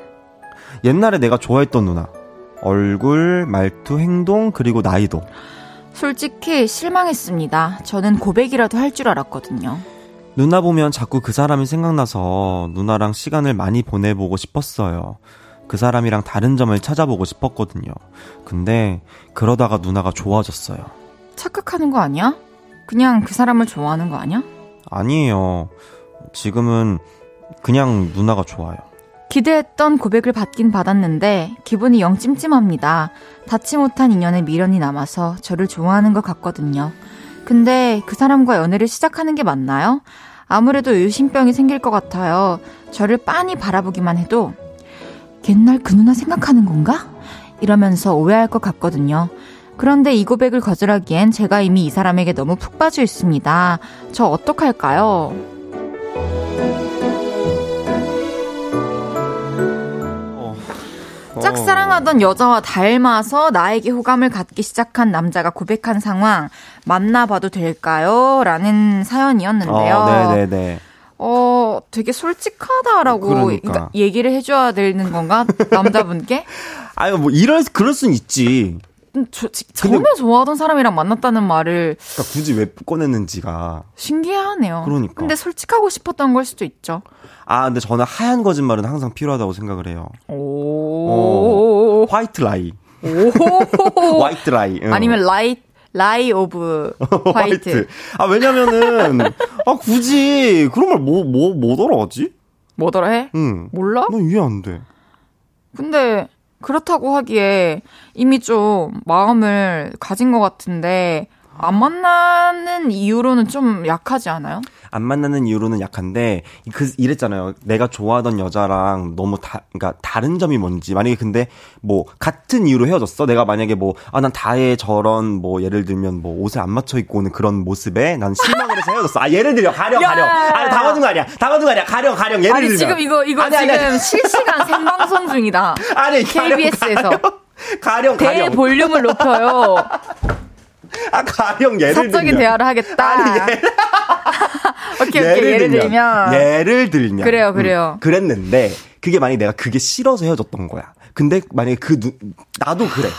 옛날에 내가 좋아했던 누나. 얼굴, 말투, 행동, 그리고 나이도. 솔직히 실망했습니다. 저는 고백이라도 할 줄 알았거든요. 누나 보면 자꾸 그 사람이 생각나서 누나랑 시간을 많이 보내보고 싶었어요. 그 사람이랑 다른 점을 찾아보고 싶었거든요. 근데 그러다가 누나가 좋아졌어요. 착각하는 거 아니야? 그냥 그 사람을 좋아하는 거 아니야? 아니에요. 지금은 그냥 누나가 좋아요. 기대했던 고백을 받긴 받았는데 기분이 영 찜찜합니다. 닿지 못한 인연에 미련이 남아서 저를 좋아하는 것 같거든요. 근데 그 사람과 연애를 시작하는 게 맞나요? 아무래도 의심병이 생길 것 같아요. 저를 빤히 바라보기만 해도 옛날 그 누나 생각하는 건가? 이러면서 오해할 것 같거든요. 그런데 이 고백을 거절하기엔 제가 이미 이 사람에게 너무 푹 빠져 있습니다. 저 어떡할까요? 짝사랑하던 여자와 닮아서 나에게 호감을 갖기 시작한 남자가 고백한 상황 만나봐도 될까요? 라는 사연이었는데요. 어, 네네네. 어, 되게 솔직하다라고 그러니까. 그러니까 얘기를 해줘야 되는 건가? 남자분께? 아유, 뭐, 이럴, 그럴 순 있지. 음, 저, 지- 전에 좋아하던 사람이랑 만났다는 말을 그러니까 굳이 왜 꺼냈는지가. 신기하네요. 그러니까. 근데 솔직하고 싶었던 걸 수도 있죠. 아, 근데 저는 하얀 거짓말은 항상 필요하다고 생각을 해요. 오. white lie. 오. white lie. 응. 아니면 lie, lie of white. 아, 왜냐면은, 아, 굳이, 그런 말 뭐, 뭐, 뭐하러 하지? 뭐하러 해? 응. 몰라? 난 이해 안 돼. 근데 그렇다고 하기에 이미 좀 마음을 가진 것 같은데 안 만나는 이유로는 좀 약하지 않아요? 안 만나는 이유로는 약한데 그 이랬잖아요. 내가 좋아하던 여자랑 너무 다 그러니까 다른 점이 뭔지 만약에 근데 뭐 같은 이유로 헤어졌어. 내가 만약에 뭐 아 난 다의 저런 뭐 예를 들면 뭐 옷을 안 맞춰 입고 오는 그런 모습에 난 실망을 해서 헤어졌어. 아 예를 들어 가령 가령. 아니 당황한 거 아니야. 당황한 거 아니야. 가령 가령 예를 아니 들면 지금 이거 이거 아니, 지금 아니, 아니. 실시간 생방송 중이다. 아니 KBS에서 가령 가령 가령. 대 볼륨을 높여요. 아 가령 예를 사적인 들면 대화를 하겠다. 아니, 예. 오케이 오케이 예를 들면 예를 들면 그래요, 그래요. 음, 그랬는데 그게 만약에 내가 그게 싫어서 헤어졌던 거야. 근데 만약에 그 누, 나도 그래.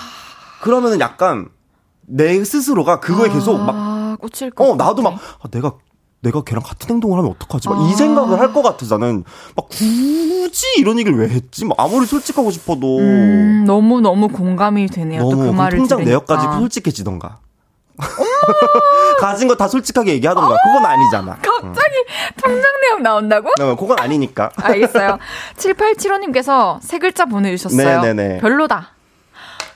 그러면은 약간 내 스스로가 그거에 계속 막 아, 꽂힐 것 어, 나도. 막, 아, 내가, 내가 걔랑 같은 행동을 하면 어떡하지? 막 아. 이 생각을 할 것 같아서 나는, 막 굳이 이런 얘기를 왜 했지? 막 아무리 솔직하고 싶어도. 음, 너무 너무 공감이 되네요. 또 그 말을 통장 들으니까. 내역까지 솔직해지던가. 가진 거 다 솔직하게 얘기하던가. 그건 아니잖아. 갑자기 통장 내역 나온다고? 응. 어, 그건 아니니까. 알겠어요. 7875님께서 세 글자 보내주셨어요. 네네네. 별로다.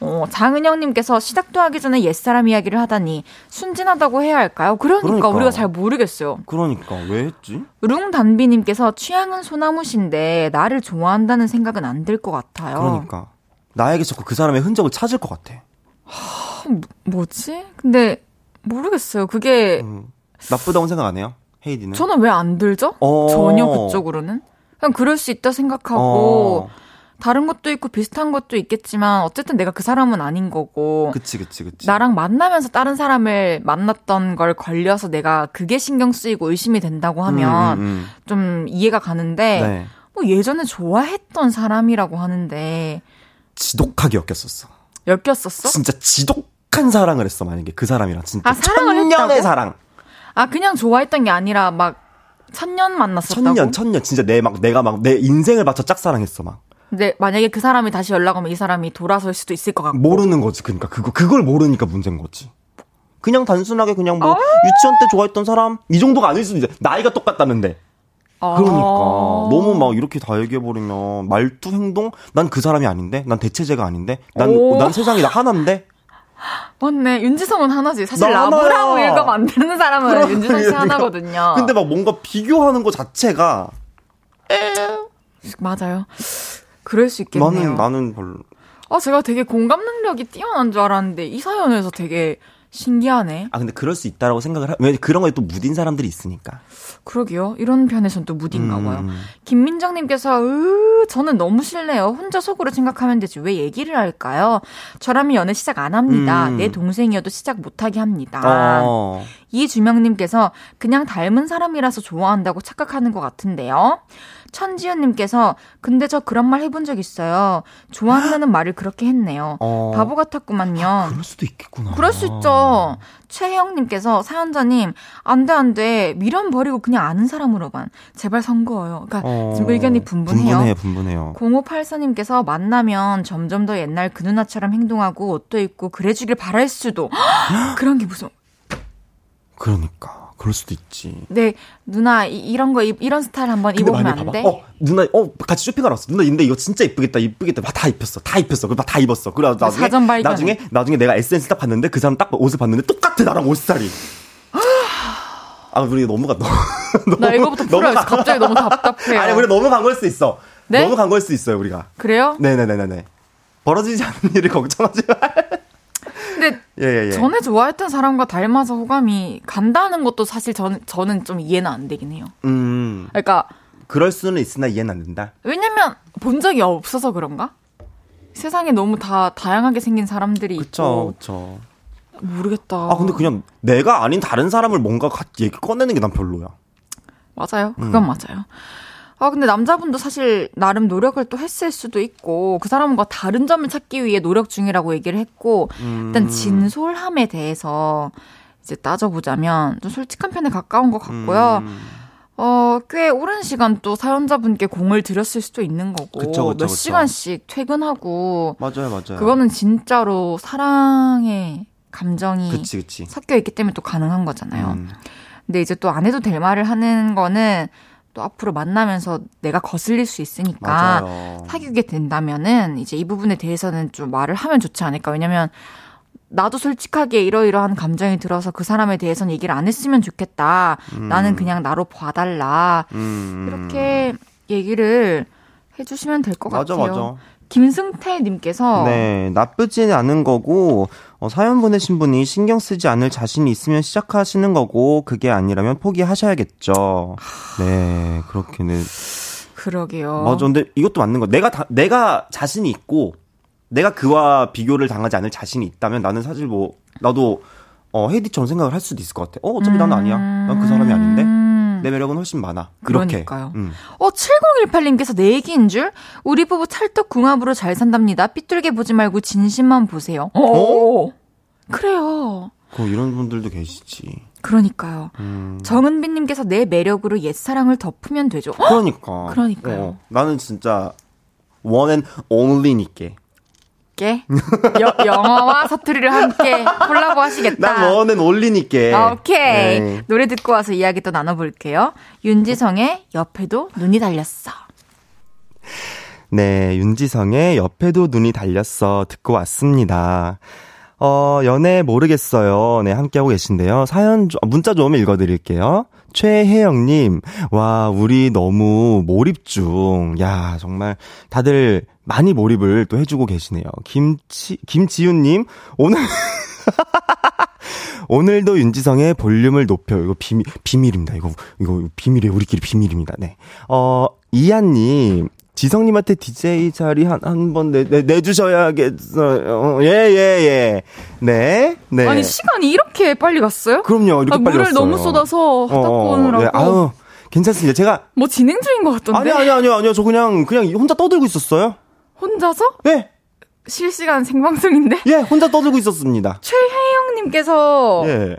어, 장은영님께서 시작도 하기 전에 옛사람 이야기를 하다니 순진하다고 해야 할까요? 그러니까, 그러니까. 우리가 잘 모르겠어요. 그러니까, 왜 했지? 룽단비님께서 취향은 소나무신데 나를 좋아한다는 생각은 안 들 것 같아요. 그러니까. 나에게 자꾸 그 사람의 흔적을 찾을 것 같아. 뭐지? 근데 모르겠어요. 그게 음. 나쁘다고 생각 안 해요? 헤이디는? 저는 왜 안 들죠? 어. 전혀 그쪽으로는. 그냥 그럴 수 있다 생각하고 어. 다른 것도 있고 비슷한 것도 있겠지만 어쨌든 내가 그 사람은 아닌 거고 그치, 그치, 그치. 나랑 만나면서 다른 사람을 만났던 걸 걸려서 내가 그게 신경 쓰이고 의심이 된다고 하면 음, 음, 음. 좀 이해가 가는데 네. 뭐 예전에 좋아했던 사람이라고 하는데 지독하게 엮였었어. 엮였었어? 진짜 지독 한 사랑을 했어 만약에 그 사람이랑. 진짜 아, 천년의 했다고? 사랑. 아 그냥 좋아했던 게 아니라 막 천년 만났었다고? 천년 천년. 진짜 내 막 내가 막 내 인생을 바쳐 짝사랑했어 막. 근데 만약에 그 사람이 다시 연락 오면 이 사람이 돌아설 수도 있을 것 같고. 모르는 거지 그러니까. 그거 그걸 모르니까 문제인 거지. 그냥 단순하게 그냥 아. 뭐 유치원 때 좋아했던 사람? 이 정도가 아닐 수도 있어. 나이가 똑같다는데. 아. 그러니까. 너무 막 이렇게 다 얘기해 버리면 말투 행동? 난 그 사람이 아닌데? 난 대체제가 아닌데? 난 오. 난 세상이 나 하나인데 맞네. 윤지성은 하나지. 사실 나 라브라고 하나야. 읽어 만드는 사람은 그럼, 윤지성 씨. 하나거든요. 근데 막 뭔가 비교하는 거 자체가 맞아요. 그럴 수 있겠네요. 나는 나는 별로 아, 제가 되게 공감 능력이 뛰어난 줄 알았는데 이 사연에서 되게 신기하네. 아 근데 그럴 수 있다라고 생각을 하, 왜 그런 거에 또 무딘 사람들이 있으니까. 그러게요. 이런 편에선 또 무딘가 봐요. 음. 김민정님께서 으 저는 너무 싫네요. 혼자 속으로 생각하면 되지 왜 얘기를 할까요? 저라면 연애 시작 안 합니다. 음. 내 동생이어도 시작 못하게 합니다. 어. 이주명님께서 그냥 닮은 사람이라서 좋아한다고 착각하는 것 같은데요. 천지연님께서 근데 저 그런 말 해본 적 있어요. 좋아한다는 말을 그렇게 했네요. 어. 바보 같았구만요. 그럴 수도 있겠구나. 그럴 수 있죠. 최혜영님께서 사연자님 안돼 안돼 미련 버리고 그냥 아는 사람으로만 제발 선거요. 그러니까 어. 지금 의견이 분분해요. 분분해요, 분분해요. 0584님께서 만나면 점점 더 옛날 그 누나처럼 행동하고 옷도 입고 그래주길 바랄 수도 그런 게 무서워. 그러니까. 그럴 수도 있지. 네 누나 이, 런거 이런 스타일 한번 입어보면 안. 돼? 어, 누나, 어, 같이 쇼핑하러 왔어. 누나, 근데 이거 진짜 이쁘겠다, 이쁘겠다. 막다 입혔어. 다 입혔어. 그거 다 입었어. 그래 나중에. 발견. 나중에, 나중에 내가 SNS 딱 봤는데 그 사람 딱 옷을 봤는데 똑같아, 나랑 옷 스타일이. 아, 우리 너무 가, 너무. 나 이거부터. 가- 갑자기 너무 답답해요. 아니, 우리 너무 간걸수 있어. 네? 너무 간걸수 있어요, 우리가. 그래요? 네네네네네. 벌어지지 않는 일을 걱정하지 마. 근데 예, 예, 예. 전에 좋아했던 사람과 닮아서 호감이 간다는 것도 사실 저는 저는 좀 이해는 안 되긴 해요. 음, 그러니까 그럴 수는 있으나 이해는 안 된다. 왜냐면 본 적이 없어서 그런가? 세상에 너무 다 다양하게 생긴 사람들이 그쵸, 있고 그쵸. 모르겠다. 아, 근데 그냥 내가 아닌 다른 사람을 뭔가 얘기 꺼내는 게 난 별로야. 맞아요. 음. 그건 맞아요. 아 근데 남자분도 사실 나름 노력을 또 했을 수도 있고 그 사람과 다른 점을 찾기 위해 노력 중이라고 얘기를 했고 음. 일단 진솔함에 대해서 이제 따져보자면 좀 솔직한 편에 가까운 것 같고요. 음. 어, 꽤 오랜 시간 또 사연자분께 공을 들였을 수도 있는 거고 그쵸, 그쵸, 몇 그쵸. 시간씩 퇴근하고 맞아요, 맞아요. 그거는 진짜로 사랑의 감정이 그치, 그치. 섞여 있기 때문에 또 가능한 거잖아요. 음. 근데 이제 또 안 해도 될 말을 하는 거는 또 앞으로 만나면서 내가 거슬릴 수 있으니까 맞아요. 사귀게 된다면은 이제 이 부분에 대해서는 좀 말을 하면 좋지 않을까. 왜냐면 나도 솔직하게 이러이러한 감정이 들어서 그 사람에 대해서는 얘기를 안 했으면 좋겠다. 음. 나는 그냥 나로 봐달라. 음. 이렇게 얘기를 해주시면 될 것 같아요. 맞아. 김승태님께서 네, 나쁘지는 않은 거고, 어, 사연 보내신 분이 신경 쓰지 않을 자신이 있으면 시작하시는 거고, 그게 아니라면 포기하셔야겠죠. 네, 그렇게는. 그러게요. 맞아. 근데 이것도 맞는 거. 내가 다, 내가 자신이 있고, 내가 그와 비교를 당하지 않을 자신이 있다면 나는 사실 뭐, 나도, 어, 헤이디처럼 생각을 할 수도 있을 것 같아. 어, 어차피 난 아니야. 난 그 사람이 아닌데? 음. 내 매력은 훨씬 많아. 그렇게. 그러니까요. 음. 어, 7018님께서 내 얘기인 줄? 우리 부부 찰떡궁합으로 잘 산답니다. 삐뚤게 보지 말고 진심만 보세요. 어? 그래요. 그 이런 분들도 계시지. 그러니까요. 음. 정은비님께서 내 매력으로 옛사랑을 덮으면 되죠. 그러니까. 그러니까요. 어, 나는 진짜 one and only니 까. 게 여- 영어와 사투리를 함께 콜라보 하시겠다. 난 one and only니까. 아, 오케이. 네. 노래 듣고 와서 이야기 또 나눠볼게요. 윤지성의 옆에도 눈이 달렸어. 네, 윤지성의 옆에도 눈이 달렸어 듣고 왔습니다. 어, 연애 모르겠어요. 네, 함께하고 계신데요. 사연, 좀- 문자 좀 읽어드릴게요. 최혜영님, 와, 우리 너무 몰입 중. 야, 정말 다들 많이 몰입을 또 해주고 계시네요. 김치, 김지윤님, 오늘, 오늘도 윤지성의 볼륨을 높여. 이거 비밀, 비밀입니다. 이거, 이거 비밀이에요. 우리끼리 비밀입니다. 네. 어, 이한님, 지성님한테 DJ 자리 한, 한 번 내, 내, 내주셔야겠어요. 예, 예, 예. 네, 네. 아니, 시간이 이렇게 빨리 갔어요? 그럼요. 이렇게 아, 빨리 물을 왔어요. 너무 쏟아서 하다 오느라고. 네, 아유, 괜찮습니다. 제가, 뭐 진행 중인 것 같던데? 아니, 아니, 아니요, 아니요. 저 그냥, 그냥 혼자 떠들고 있었어요. 혼자서? 예, 실시간 생방송인데? 예, 혼자 떠들고 있었습니다. 최혜영님께서. 예.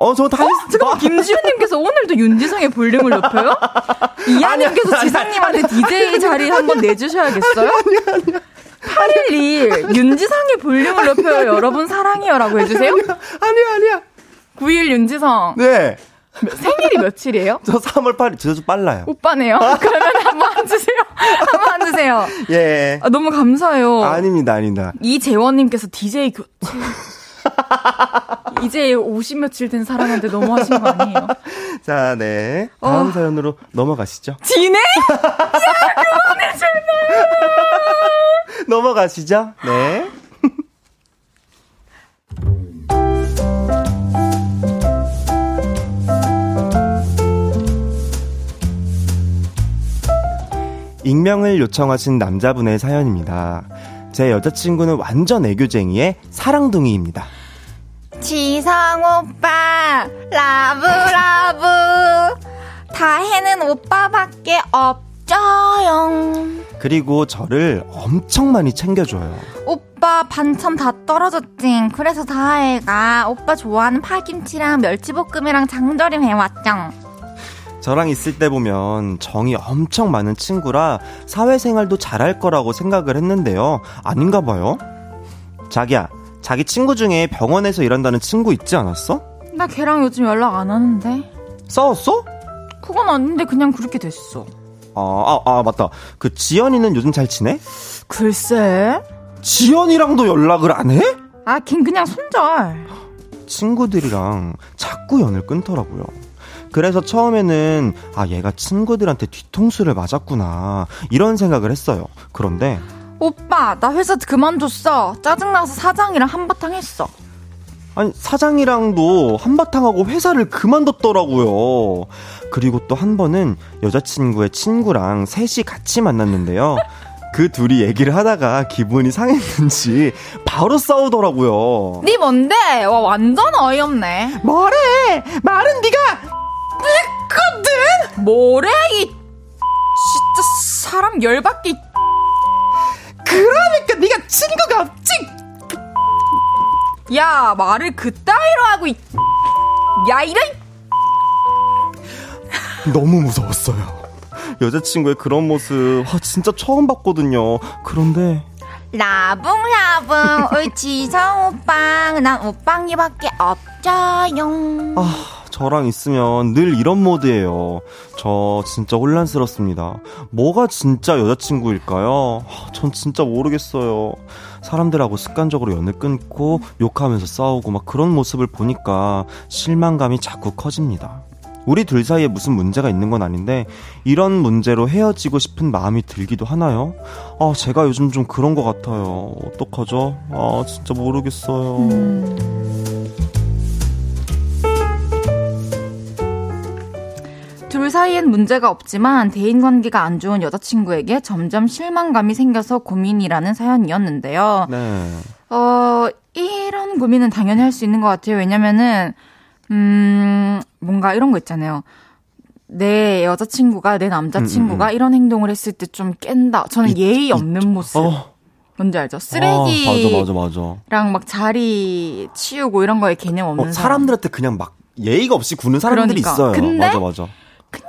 어, 저 다시. 어? 잠깐만, 김지훈님께서 오늘도 윤지성의 볼륨을 높여요? 이하님께서 지성님한테 DJ 자리 한번 내주셔야겠어요? 812 윤지성의 볼륨을 높여요. 여러분 사랑해요. 라고 해주세요. 아니야, 아니야. 9일 윤지성. 네. 생일이 며칠이에요? 저 3월 8일, 저도 빨라요. 오빠네요. 그러면 한번 앉으세요. 한번 앉으세요. 예. 아, 너무 감사해요. 아닙니다, 아닙니다. 이재원님께서 DJ 교체. 이제 50 며칠 된 사람한테 너무 하신 거 아니에요? 자, 네. 다음 어. 사연으로 넘어가시죠. 진행? 넘어가시죠. 네. 익명을 요청하신 남자분의 사연입니다. 제 여자친구는 완전 애교쟁이의 사랑둥이입니다. 지성 오빠, love, love. 다혜는 오빠밖에 없죠요. 그리고 저를 엄청 많이 챙겨줘요. 오빠 반찬 다 떨어졌지. 그래서 다혜가 오빠 좋아하는 파김치랑 멸치볶음이랑 장조림 해왔죠. 저랑 있을 때 보면 정이 엄청 많은 친구라 사회생활도 잘할 거라고 생각을 했는데요. 아닌가 봐요. 자기야, 자기 친구 중에 병원에서 일한다는 친구 있지 않았어? 나 걔랑 요즘 연락 안 하는데. 싸웠어? 그건 아닌데 그냥 그렇게 됐어. 아, 아, 아, 맞다. 그 지연이는 요즘 잘 지내? 글쎄. 지연이랑도 연락을 안 해? 아, 걘 그냥 손절. 친구들이랑 자꾸 연을 끊더라고요. 그래서 처음에는 아 얘가 친구들한테 뒤통수를 맞았구나 이런 생각을 했어요. 그런데 오빠, 나 회사 그만뒀어. 짜증나서 사장이랑 한바탕 했어. 아니 사장이랑도 한바탕하고 회사를 그만뒀더라고요. 그리고 또 한 번은 여자친구의 친구랑 셋이 같이 만났는데요. 그 둘이 얘기를 하다가 기분이 상했는지 바로 싸우더라고요. 니 뭔데? 와, 완전 어이없네. 뭐래? 말은 네가 했거든. 뭐래, 이. 진짜 사람 열받게. 그러니까 네가 친구가 없지. 야, 말을 그따위로 하고, 이. 야, 이런. 너무 무서웠어요. 여자친구의 그런 모습 와, 진짜 처음 봤거든요. 그런데 라붕라붕, 우리 지성 오빵. 난 오빵이밖에 없죠용. 아, 저랑 있으면 늘 이런 모드예요. 저 진짜 혼란스럽습니다. 뭐가 진짜 여자친구일까요? 아, 전 진짜 모르겠어요. 사람들하고 습관적으로 연을 끊고 욕하면서 싸우고 막 그런 모습을 보니까 실망감이 자꾸 커집니다. 우리 둘 사이에 무슨 문제가 있는 건 아닌데 이런 문제로 헤어지고 싶은 마음이 들기도 하나요? 아, 제가 요즘 좀 그런 것 같아요. 어떡하죠? 아, 진짜 모르겠어요. 음. 둘 사이엔 문제가 없지만 대인 관계가 안 좋은 여자친구에게 점점 실망감이 생겨서 고민이라는 사연이었는데요. 네. 어, 이런 고민은 당연히 할 수 있는 것 같아요. 왜냐면은, 음, 뭔가 이런 거 있잖아요. 내 여자친구가, 내 남자친구가 음, 음. 이런 행동을 했을 때 좀 깬다. 저는 이, 예의 없는 이, 모습. 어. 뭔지 알죠? 쓰레기. 아, 맞아, 맞아, 맞아. 랑막 자리 치우고 이런 거에 개념 없는 어, 사람들한테 그냥 막 예의가 없이 구는 사람들이 그러니까. 있어요. 근데 맞아, 맞아. 그냥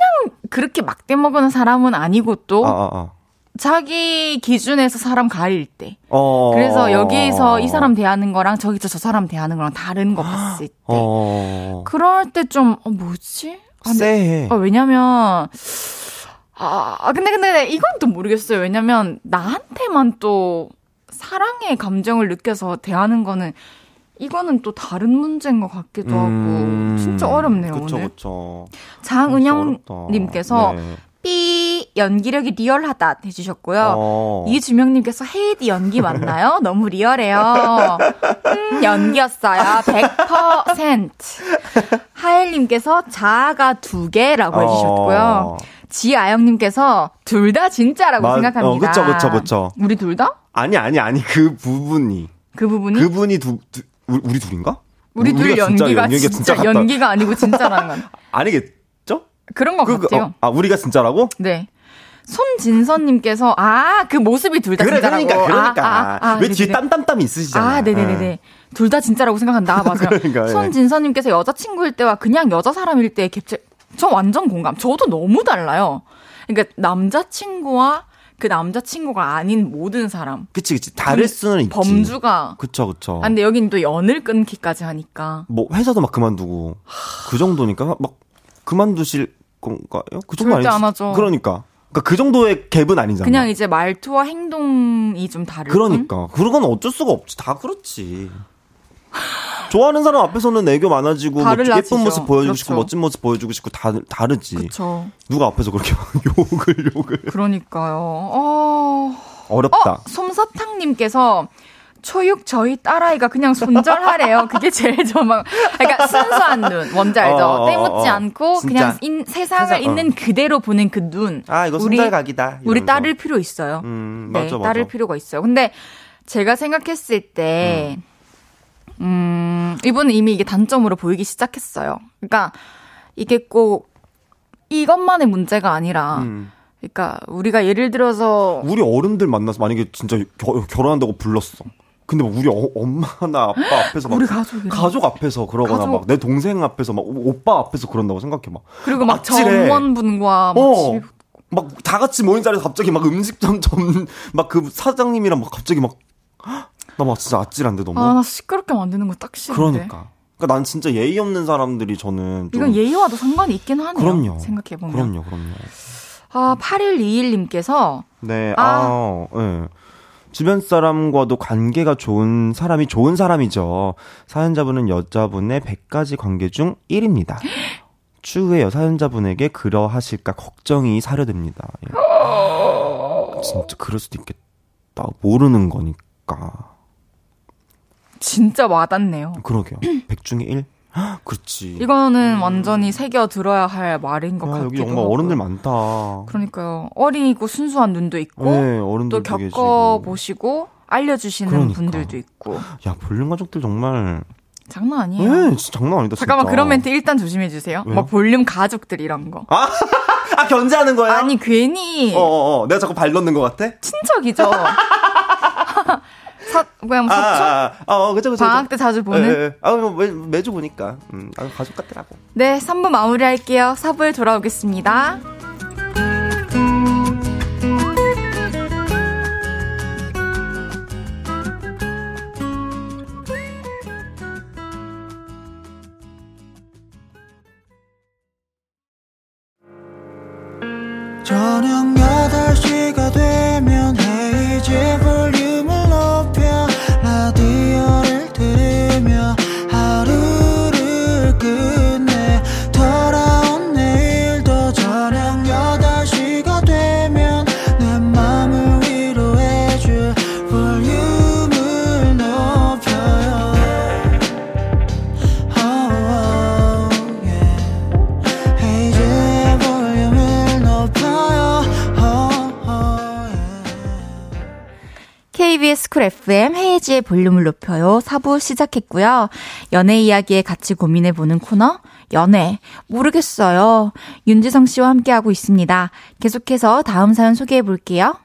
그렇게 막대 먹는 사람은 아니고 또 아, 아, 아. 자기 기준에서 사람 가릴 때. 어, 그래서 여기서 이 사람 대하는 거랑 저기서 저 사람 대하는 거랑 다른 거 봤을 때. 어. 그럴 때 좀, 어, 뭐지? 아, 쎄해. 어, 왜냐면, 아, 근데, 근데 이건 또 모르겠어요. 왜냐면 나한테만 또 사랑의 감정을 느껴서 대하는 거는 이거는 또 다른 문제인 것 같기도 음, 하고 진짜 어렵네요 그쵸, 오늘. 그쵸. 장은영님께서 네. 삐 연기력이 리얼하다 해주셨고요. 어. 이주명님께서 헤이디 연기 맞나요? 너무 리얼해요. 음, 연기였어요. 100%. 하엘님께서 자아가 두 개라고 해주셨고요. 어. 지아영님께서 둘 다 진짜라고 마, 생각합니다. 어, 그쵸, 그쵸, 그쵸. 우리 둘 다? 아니, 아니, 아니, 그 부분이. 그 부분이? 그분이 두, 두 우리, 우리 둘인가? 우리 둘 연기가, 진짜, 진짜, 진짜 연기가 아니고 진짜라는 건. 아니겠죠? 그런 것 그, 같아요. 어, 아, 우리가 진짜라고? 네. 손진선님께서 아 그 모습이 둘다 그래, 진짜라고. 그러니까 그러니까 아, 아, 아, 왜 뒤에 땀땀땀 있으시잖아요. 아 네네네네. 네. 둘 다 진짜라고 생각한다. 맞아요. 그러니까, 예. 손진선님께서 여자친구일 때와 그냥 여자 사람일 때의 갭차 저 완전 공감. 저도 너무 달라요. 그러니까 남자친구와 그 남자친구가 아닌 모든 사람. 그치, 그치. 다를 수는 있지. 범주가. 그쵸, 그쵸. 아, 근데 여긴 또 연을 끊기까지 하니까. 뭐, 회사도 막 그만두고. 그 정도니까. 막, 그만두실 건가요? 그 정도 아니지. 안 하죠. 그러니까. 그러니까 그 정도의 갭은 아니잖아. 그냥 이제 말투와 행동이 좀 다를 그러니까. 그런 건 어쩔 수가 없지. 다 그렇지. 좋아하는 사람 앞에서는 애교 많아지고 뭐 예쁜 모습 보여주고 그렇죠. 싶고 멋진 모습 보여주고 싶고 다 다르지. 그쵸. 누가 앞에서 그렇게 욕을 욕을. 그러니까요. 어... 어렵다. 어, 솜사탕님께서 초육 저희 딸아이가 그냥 손절하래요. 그게 제일 저막 그러니까 순수한 눈 뭔지 알죠? 어, 어, 떼묻지 어, 않고 그냥 인, 세상을 세상, 있는 그대로 보는 그 눈. 아 이거 손절각이다. 우리 딸을 필요 있어요. 음, 맞아, 네, 맞아. 딸을 필요가 있어요. 근데 제가 생각했을 때 음. 음, 이분은 이미 이게 단점으로 보이기 시작했어요. 그러니까 이게 꼭 이것만의 문제가 아니라 음. 그러니까 우리가 예를 들어서 우리 어른들 만나서 만약에 진짜 겨, 결혼한다고 불렀어. 근데 막 우리 어, 엄마나 아빠 앞에서 막 우리 가족 가족 앞에서 그러거나 막 내 동생 앞에서 막 오빠 앞에서 그런다고 생각해 막 그리고 막 정원분과 막 어. 막다 같이 모인 자리에서 갑자기 막 음식점 점 막 그 사장님이랑 막 갑자기 막 나막 진짜 아찔한데 너무. 아, 나 시끄럽게 만드는 거 딱 싫은데. 그러니까. 그러니까 난 진짜 예의 없는 사람들이 저는 이건 예의와도 상관이 있긴 하네요. 그럼요. 생각해 보면. 그럼요, 그럼요. 아, 8121님께서 네. 아, 아 네. 주변 사람과도 관계가 좋은 사람이 좋은 사람이죠. 사연자분은 여자분의 100가지 관계 중 1입니다. 추후에 사연자분에게 그러하실까 걱정이 사려됩니다. 예. 진짜 그럴 수도 있겠다. 모르는 거니까. 진짜 와닿네요. 그러게요. 100 중에 1? 그렇지. 이거는 음. 완전히 새겨 들어야 할 말인 것 야, 같기도 여기 정말 하고. 어른들 많다. 그러니까요. 어리고 순수한 눈도 있고 네, 또 겪어 보시고 알려주시는 그러니까. 분들도 있고. 야 볼륨 가족들 정말 장난 아니에요. 네, 진짜 장난 아니다. 잠깐만 그런 멘트 일단 조심해 주세요. 막 볼륨 가족들 이런 거. 아, 아 견제하는 거야? 아니 괜히. 어, 어, 어. 내가 자꾸 발 넣는 것 같아? 친척이죠. 사, 뭐야, 뭐, 사촌? 아, 아, 어, 그쵸, 그쵸. 방학 때 자주 보는? 예, 예. 아, 뭐, 매, 매주 보니까. 음, 아, 가족 같더라고. 네, 3부 마무리 할게요. 4부에 돌아오겠습니다. 볼륨을 높여요. 4부 시작했고요. 연애 이야기에 같이 고민해보는 코너, 연애. 모르겠어요. 윤지성 씨와 함께하고 있습니다. 계속해서 다음 사연 소개해볼게요.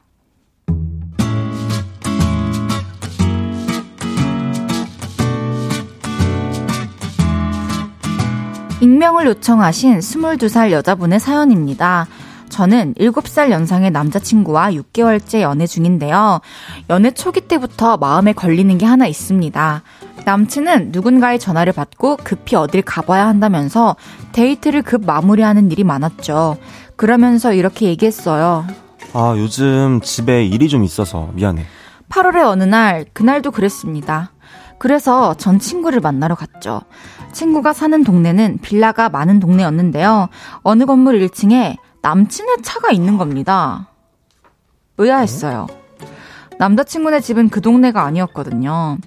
익명을 요청하신 22살 여자분의 사연입니다. 저는 7살 연상의 남자친구와 6개월째 연애 중인데요. 연애 초기 때부터 마음에 걸리는 게 하나 있습니다. 남친은 누군가의 전화를 받고 급히 어딜 가봐야 한다면서 데이트를 급 마무리하는 일이 많았죠. 그러면서 이렇게 얘기했어요. 아, 요즘 집에 일이 좀 있어서 미안해. 8월의 어느 날, 그날도 그랬습니다. 그래서 전 친구를 만나러 갔죠. 친구가 사는 동네는 빌라가 많은 동네였는데요. 어느 건물 1층에 남친의 차가 있는 겁니다. 의아했어요. 남자친구네 집은 그 동네가 아니었거든요.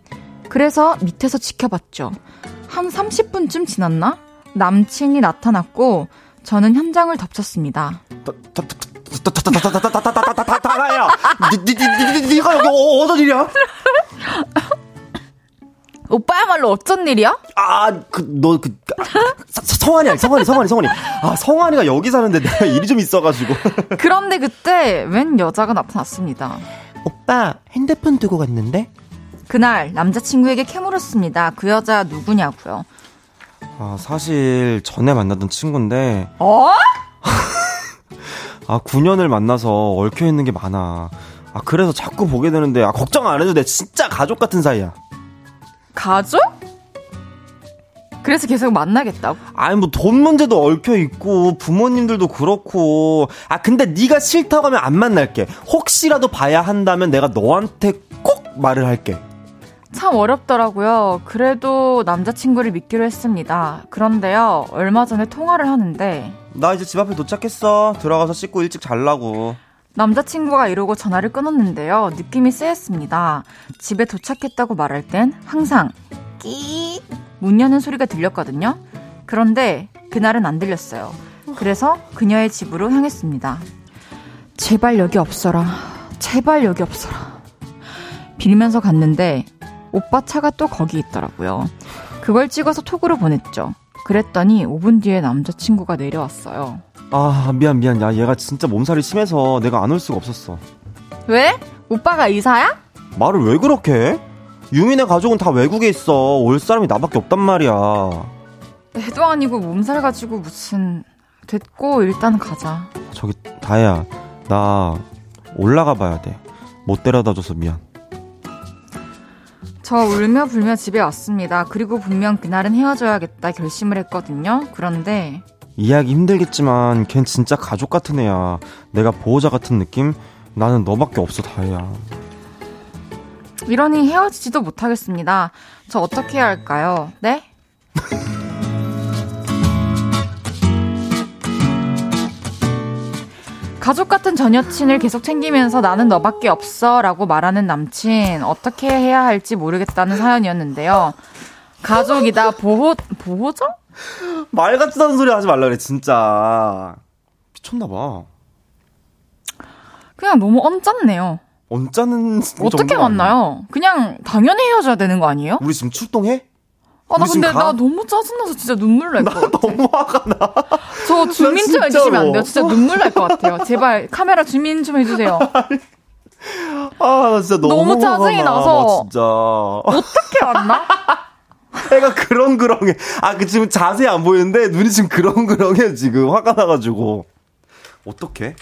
그래서 밑에서 지켜봤죠. 한 30분쯤 지났나? 남친이 나타났고 저는 현장을 덮쳤습니다. 다다야, 네가 여기 어떤 일이야? 오빠야말로 어쩐 일이야? 아, 그, 너, 그, 성환이 아니, 성환이, 성환이, 성환이. 아, 성환이가 여기 사는데 내가 일이 좀 있어가지고. 그런데 그때 웬 여자가 나타났습니다. 오빠, 핸드폰 두고 갔는데? 그날 남자친구에게 캐물었습니다. 그 여자 누구냐고요. 아, 사실 전에 만나던 친구인데. 어? 아, 9년을 만나서 얽혀 있는 게 많아. 아, 그래서 자꾸 보게 되는데, 아, 걱정 안 해도 돼. 진짜 가족 같은 사이야. 가족? 그래서 계속 만나겠다고? 아니 뭐 돈 문제도 얽혀 있고 부모님들도 그렇고. 아 근데 네가 싫다고 하면 안 만날게. 혹시라도 봐야 한다면 내가 너한테 꼭 말을 할게. 참 어렵더라고요. 그래도 남자친구를 믿기로 했습니다. 그런데요 얼마 전에 통화를 하는데. 나 이제 집 앞에 도착했어. 들어가서 씻고 일찍 잘라고 남자친구가 이러고 전화를 끊었는데요 느낌이 쎄했습니다 집에 도착했다고 말할 땐 항상 끼 문 여는 소리가 들렸거든요. 그런데 그날은 안 들렸어요. 그래서 그녀의 집으로 향했습니다. 제발 여기 없어라. 제발 여기 없어라. 빌면서 갔는데 오빠 차가 또 거기 있더라고요. 그걸 찍어서 톡으로 보냈죠. 그랬더니 5분 뒤에 남자친구가 내려왔어요. 아, 미안, 미안. 야, 얘가 진짜 몸살이 심해서 내가 안 올 수가 없었어. 왜? 오빠가 의사야? 말을 왜 그렇게 해? 유민의 가족은 다 외국에 있어. 올 사람이 나밖에 없단 말이야. 애도 아니고 몸살 가지고 무슨 됐고 일단 가자. 저기 다혜야, 나 올라가 봐야 돼. 못 데려다 줘서 미안. 저 울며 불며 집에 왔습니다. 그리고 분명 그날은 헤어져야겠다 결심을 했거든요. 그런데 이해하기 힘들겠지만 걘 진짜 가족 같은 애야. 내가 보호자 같은 느낌? 나는 너밖에 없어 다혜야. 이러니 헤어지지도 못하겠습니다. 저 어떻게 해야 할까요? 네? 가족 같은 전 여친을 계속 챙기면서 나는 너밖에 없어 라고 말하는 남친 어떻게 해야 할지 모르겠다는 사연이었는데요. 가족이다 보호 보호자? 말 같지도 않은 소리 하지 말라 그래 진짜 미쳤나 봐. 그냥 너무 언짢네요. 언짢은 어떻게 만나요? 그냥 당연히 헤어져야 되는 거 아니에요? 우리 지금 출동해? 아, 나 근데 나 너무 짜증나서 진짜 눈물 날 것 같아. 너무 화가 나. 저 주민 좀 해주시면 안 돼요? 진짜 눈물 날 것 같아요. 제발 카메라 주민 좀 해주세요. 아, 나 진짜 너무, 너무 짜증이 나. 나서. 진짜. 어떻게 왔나? 애가 그렁그렁해. 아, 그 지금 자세히 안 보이는데 눈이 지금 그렁그렁해 지금 화가 나가지고. 어떻게?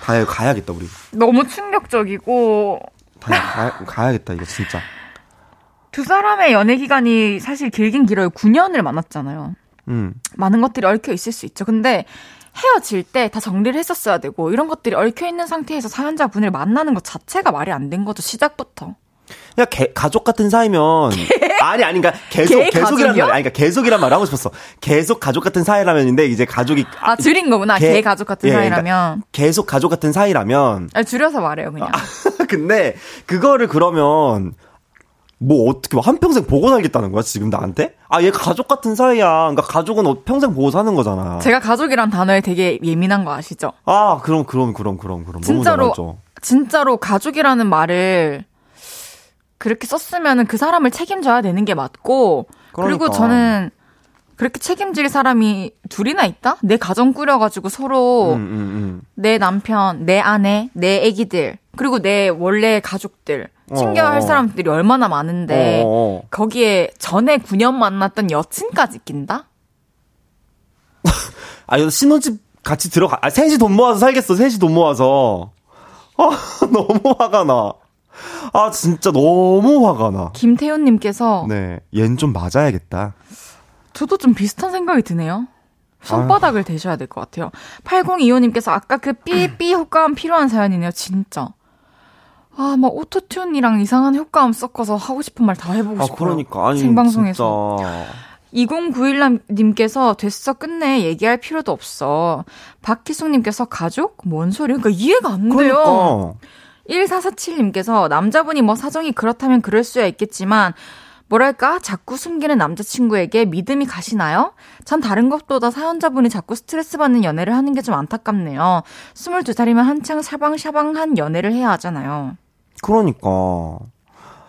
가야 가야겠다 우리. 너무 충격적이고. 가야, 가야, 가야 겠다 이거 진짜. 두 사람의 연애 기간이 사실 길긴 길어요. 9년을 만났잖아요. 음. 많은 것들이 얽혀 있을 수 있죠. 근데 헤어질 때 다 정리를 했었어야 되고 이런 것들이 얽혀 있는 상태에서 사연자분을 만나는 것 자체가 말이 안 된 거죠. 시작부터. 그냥 개, 가족 같은 사이면 아니 아니 그러니까 계속 개 계속이란? 말 아니 그러니까 계속이란 말을 하고 싶었어. 계속 가족 같은 사이라면인데 이제 가족이 아, 줄인 거구나. 개, 가족 같은 예, 사이라면. 그러니까 계속 가족 같은 사이라면 아, 줄여서 말해요, 그냥. 근데 그거를 그러면 뭐 어떻게 한 평생 보고 살겠다는 거야 지금 나한테? 아 얘 가족 같은 사이야. 그러니까 가족은 어- 평생 보고 사는 거잖아. 제가 가족이란 단어에 되게 예민한 거 아시죠? 아 그럼 그럼 그럼 그럼 그럼 진짜로. 진짜로 가족이라는 말을 그렇게 썼으면 그 사람을 책임져야 되는 게 맞고 그리고 그러니까. 저는 그렇게 책임질 사람이 둘이나 있다? 내 가정 꾸려가지고 서로 음, 음, 음. 내 남편, 내 아내, 내 애기들 그리고 내 원래 가족들 챙겨야 할 어. 사람들이 얼마나 많은데 어, 어. 거기에 전에 9년 만났던 여친까지 낀다? 아, 이거 신혼집 같이 들어가. 아, 셋이 돈 모아서 살겠어. 셋이 돈 모아서. 아, 너무 화가 나. 아, 진짜 너무 화가 나. 김태훈님께서 네, 얜 좀 맞아야겠다. 저도 좀 비슷한 생각이 드네요. 손바닥을 대셔야 될 것 같아요. 8025님께서 아까 그 삐삐 효과음 필요한 사연이네요. 진짜. 아, 막 오토튠이랑 이상한 효과음 섞어서 하고 싶은 말 다 해보고 아, 싶어요. 그러니까. 아니, 생방송에서. 진짜. 2091님께서 됐어 끝내 얘기할 필요도 없어. 박희숙님께서 가족? 뭔 소리야? 그러니까 이해가 안 돼요. 그러니까. 1447님께서 남자분이 뭐 사정이 그렇다면 그럴 수야 있겠지만 뭐랄까 자꾸 숨기는 남자친구에게 믿음이 가시나요? 전 다른 것보다 사연자분이 자꾸 스트레스 받는 연애를 하는 게 좀 안타깝네요. 22살이면 한창 샤방샤방한 연애를 해야 하잖아요. 그러니까.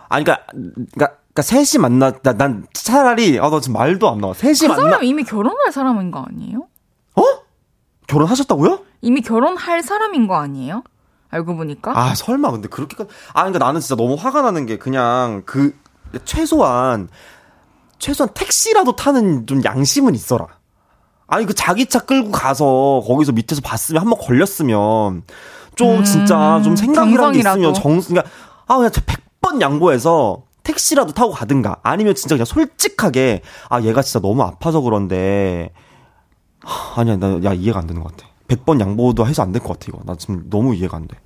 아니, 그니까, 그니까, 그니까, 셋이 만나, 나, 난 차라리, 아, 나 지금 말도 안 나와. 셋이 그 만나. 사람 이미 결혼할 사람인 거 아니에요? 어? 결혼하셨다고요? 이미 결혼할 사람인 거 아니에요? 알고 보니까. 아, 설마, 근데 그렇게까지. 아, 그니까 나는 진짜 너무 화가 나는 게 그냥 그, 최소한, 최소한 택시라도 타는 좀 양심은 있어라. 아니, 그 자기 차 끌고 가서 거기서 밑에서 봤으면 한 번 걸렸으면 좀 음, 진짜 좀 생각이라는 게 있으면. 정, 그러니까, 아, 그냥 100번 양보해서 택시라도 타고 가든가 아니면 진짜 그냥 솔직하게 아, 얘가 진짜 너무 아파서 그런데 하, 아니야, 나, 야, 이해가 안 되는 것 같아. 100번 양보도 해서 안 될 것 같아, 이거. 나 지금 너무 이해가 안 돼.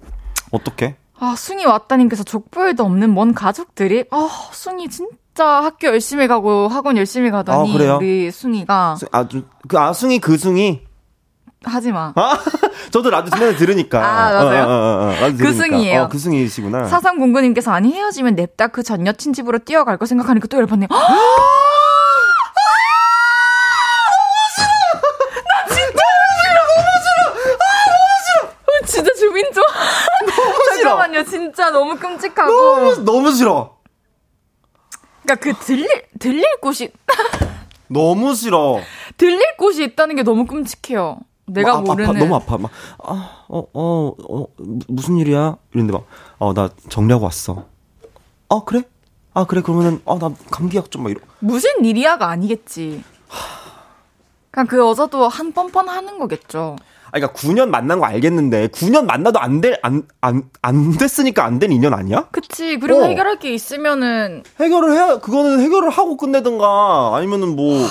어떡해? 아, 숭이 왔다님께서 족보에도 없는 먼 가족들이, 아, 숭이 진짜 학교 열심히 가고 학원 열심히 가더니, 아, 그래요? 우리 숭이가, 아, 좀, 그 아 숭이, 그 숭이. 하지 마. 저도 라디오 맨날 들으니까. 아, 맞아요? 어, 어, 어, 어, 라디오 그. 승이에요. 어, 그 승이시구나. 사상공구님께서 아니 헤어지면 냅다 그 전 여친 집으로 뛰어갈 거 생각하니까 또 열받네 요. 아, 어, 진짜 주민조. 잠깐만요, 진짜 너무 끔찍하고. 너무, 너무 싫어. 그러니까 그 들릴 들릴 곳이 너무 싫어. 들릴 곳이 있다는 게 너무 끔찍해요. 내가 막 아파, 모르는. 아파, 너무 아파. 막, 아, 어, 어, 어, 무- 무슨 일이야? 이랬는데 막, 어, 나 정리하고 왔어. 어, 그래? 아, 그래, 그러면은, 어, 나 감기약 좀 막 이러. 무슨 일이야가 아니겠지. 그냥 그 여자도 한 뻔뻔 하는 거겠죠. 아, 그니까 9년 만난 거 알겠는데, 9년 만나도 안 될, 안, 안, 안 됐으니까 안 된 인연 아니야? 그치. 그리고 어. 해결할 게 있으면은 해결을 해야, 그거는 해결을 하고 끝내든가, 아니면은 뭐,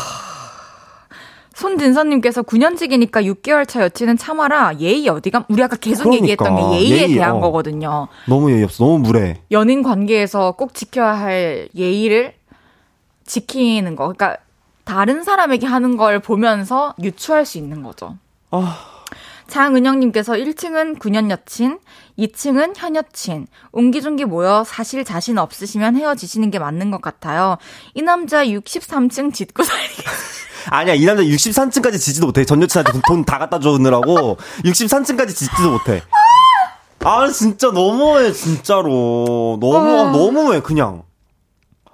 손진선님께서 9년직이니까 6개월 차 여친은 참아라. 예의 어디가? 우리 아까 계속 그러니까. 얘기했던 게 예의에 예의, 대한 어. 거거든요. 너무 예의 없어. 너무 무례. 연인 관계에서 꼭 지켜야 할 예의를 지키는 거. 그러니까 다른 사람에게 하는 걸 보면서 유추할 수 있는 거죠. 아. 장은영님께서 1층은 9년 여친, 2층은 현 여친, 옹기종기 모여 사실 자신 없으시면 헤어지시는 게 맞는 것 같아요. 이 남자 63층 짓고 살기. 아니야, 이 남자 63층까지 지지도 못해. 전 여친한테 돈 다 갖다 주느라고 63층까지 짓지도 못해. 아, 진짜 너무해, 진짜로. 너무, 아. 너무해, 그냥.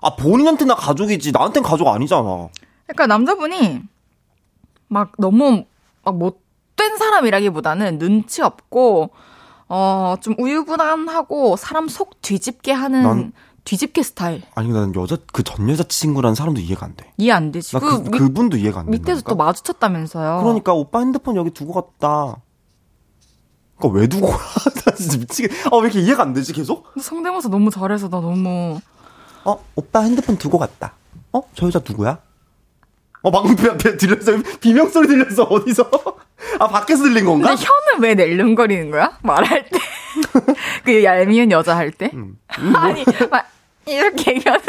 아, 본인한테 나 가족이지. 나한텐 가족 아니잖아. 그러니까 남자분이 막 너무 막 못 된 사람이라기보다는 눈치 없고 어 좀 우유부단하고 사람 속 뒤집게 하는 난- 뒤집게 스타일 아니, 나는 여자, 그 전 여자 친구라는 사람도 이해가 안 돼. 이해 안 되지. 나 그, 그, 그, 분도 이해가 안 돼. 밑에서 또 마주쳤다면서요. 그러니까 오빠 핸드폰 여기 두고 갔다. 그니까 왜 두고 가? 나 진짜 미치겠. 아, 왜 이렇게 이해가 안 되지, 계속? 성대모사 너무 잘해서 나 너무 어, 오빠 핸드폰 두고 갔다. 어? 저 여자 누구야? 어, 방금 들렸어. 비명 소리 들렸어, 어디서? 아, 밖에서 들린 건가? 근데 혀는 왜 낼름거리는 거야? 말할 때. 그 얄미운 여자 할 때? 음. 아니, 막 이렇게 얘기하는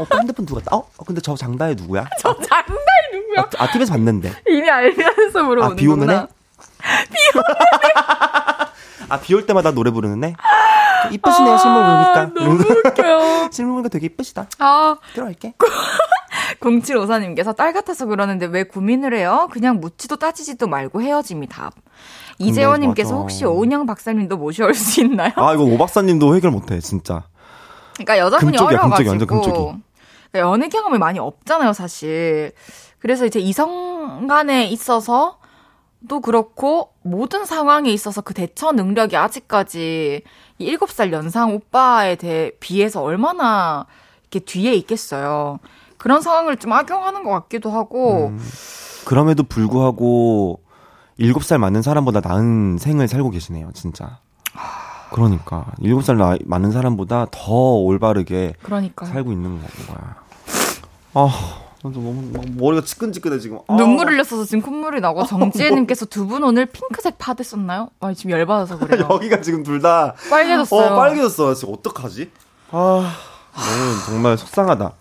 오빠 핸드폰 갔다. 어? 어, 근데 저 장다혜 누구야? 저 장난 누구야? 아, 아, TV에서 봤는데. 이미 알면서 물어보는구나. 아, 비 오는 애? 아, 비 올 때마다 노래 부르는 애? 이쁘시네요, 실물 보니까. 아, 너무 웃겨. 실물 보니까 되게 이쁘시다. 아, 들어갈게. 0754님께서 딸 같아서 그러는데 왜 고민을 해요? 그냥 묻지도 따지지도 말고 헤어짐이 답. 이재원님께서. 혹시 오은영 박사님도 모셔올 수 있나요? 아, 이거 오 박사님도 해결 못해, 진짜. 그러니까 여자분이 금쪽이야, 금쪽이, 어려가지고 금쪽이. 그러니까 연애 경험이 많이 없잖아요, 사실. 그래서 이제 이성 간에 있어서 또 그렇고 모든 상황에 있어서 그 대처 능력이 아직까지 이 7살 연상 오빠에 대해 비해서 얼마나 이렇게 뒤에 있겠어요. 그런 상황을 좀 악용하는 것 같기도 하고 음, 그럼에도 불구하고 7살 많은 사람보다 나은 생을 살고 계시네요, 진짜. 그러니까 7살 나이 많은 사람보다 더 올바르게 그러니까 살고 있는 거야. 아, 너무 막 머리가 지끈지끈해 지금. 아. 눈물 흘렸어서 지금 콧물이 나고 정지혜님께서 두 분 오늘 핑크색 파데 썼나요? 아 지금 열받아서 그래요. 여기가 지금 둘 다 빨개졌어요. 어, 빨개졌어. 지금 어떡하지? 아, 너무 정말 속상하다.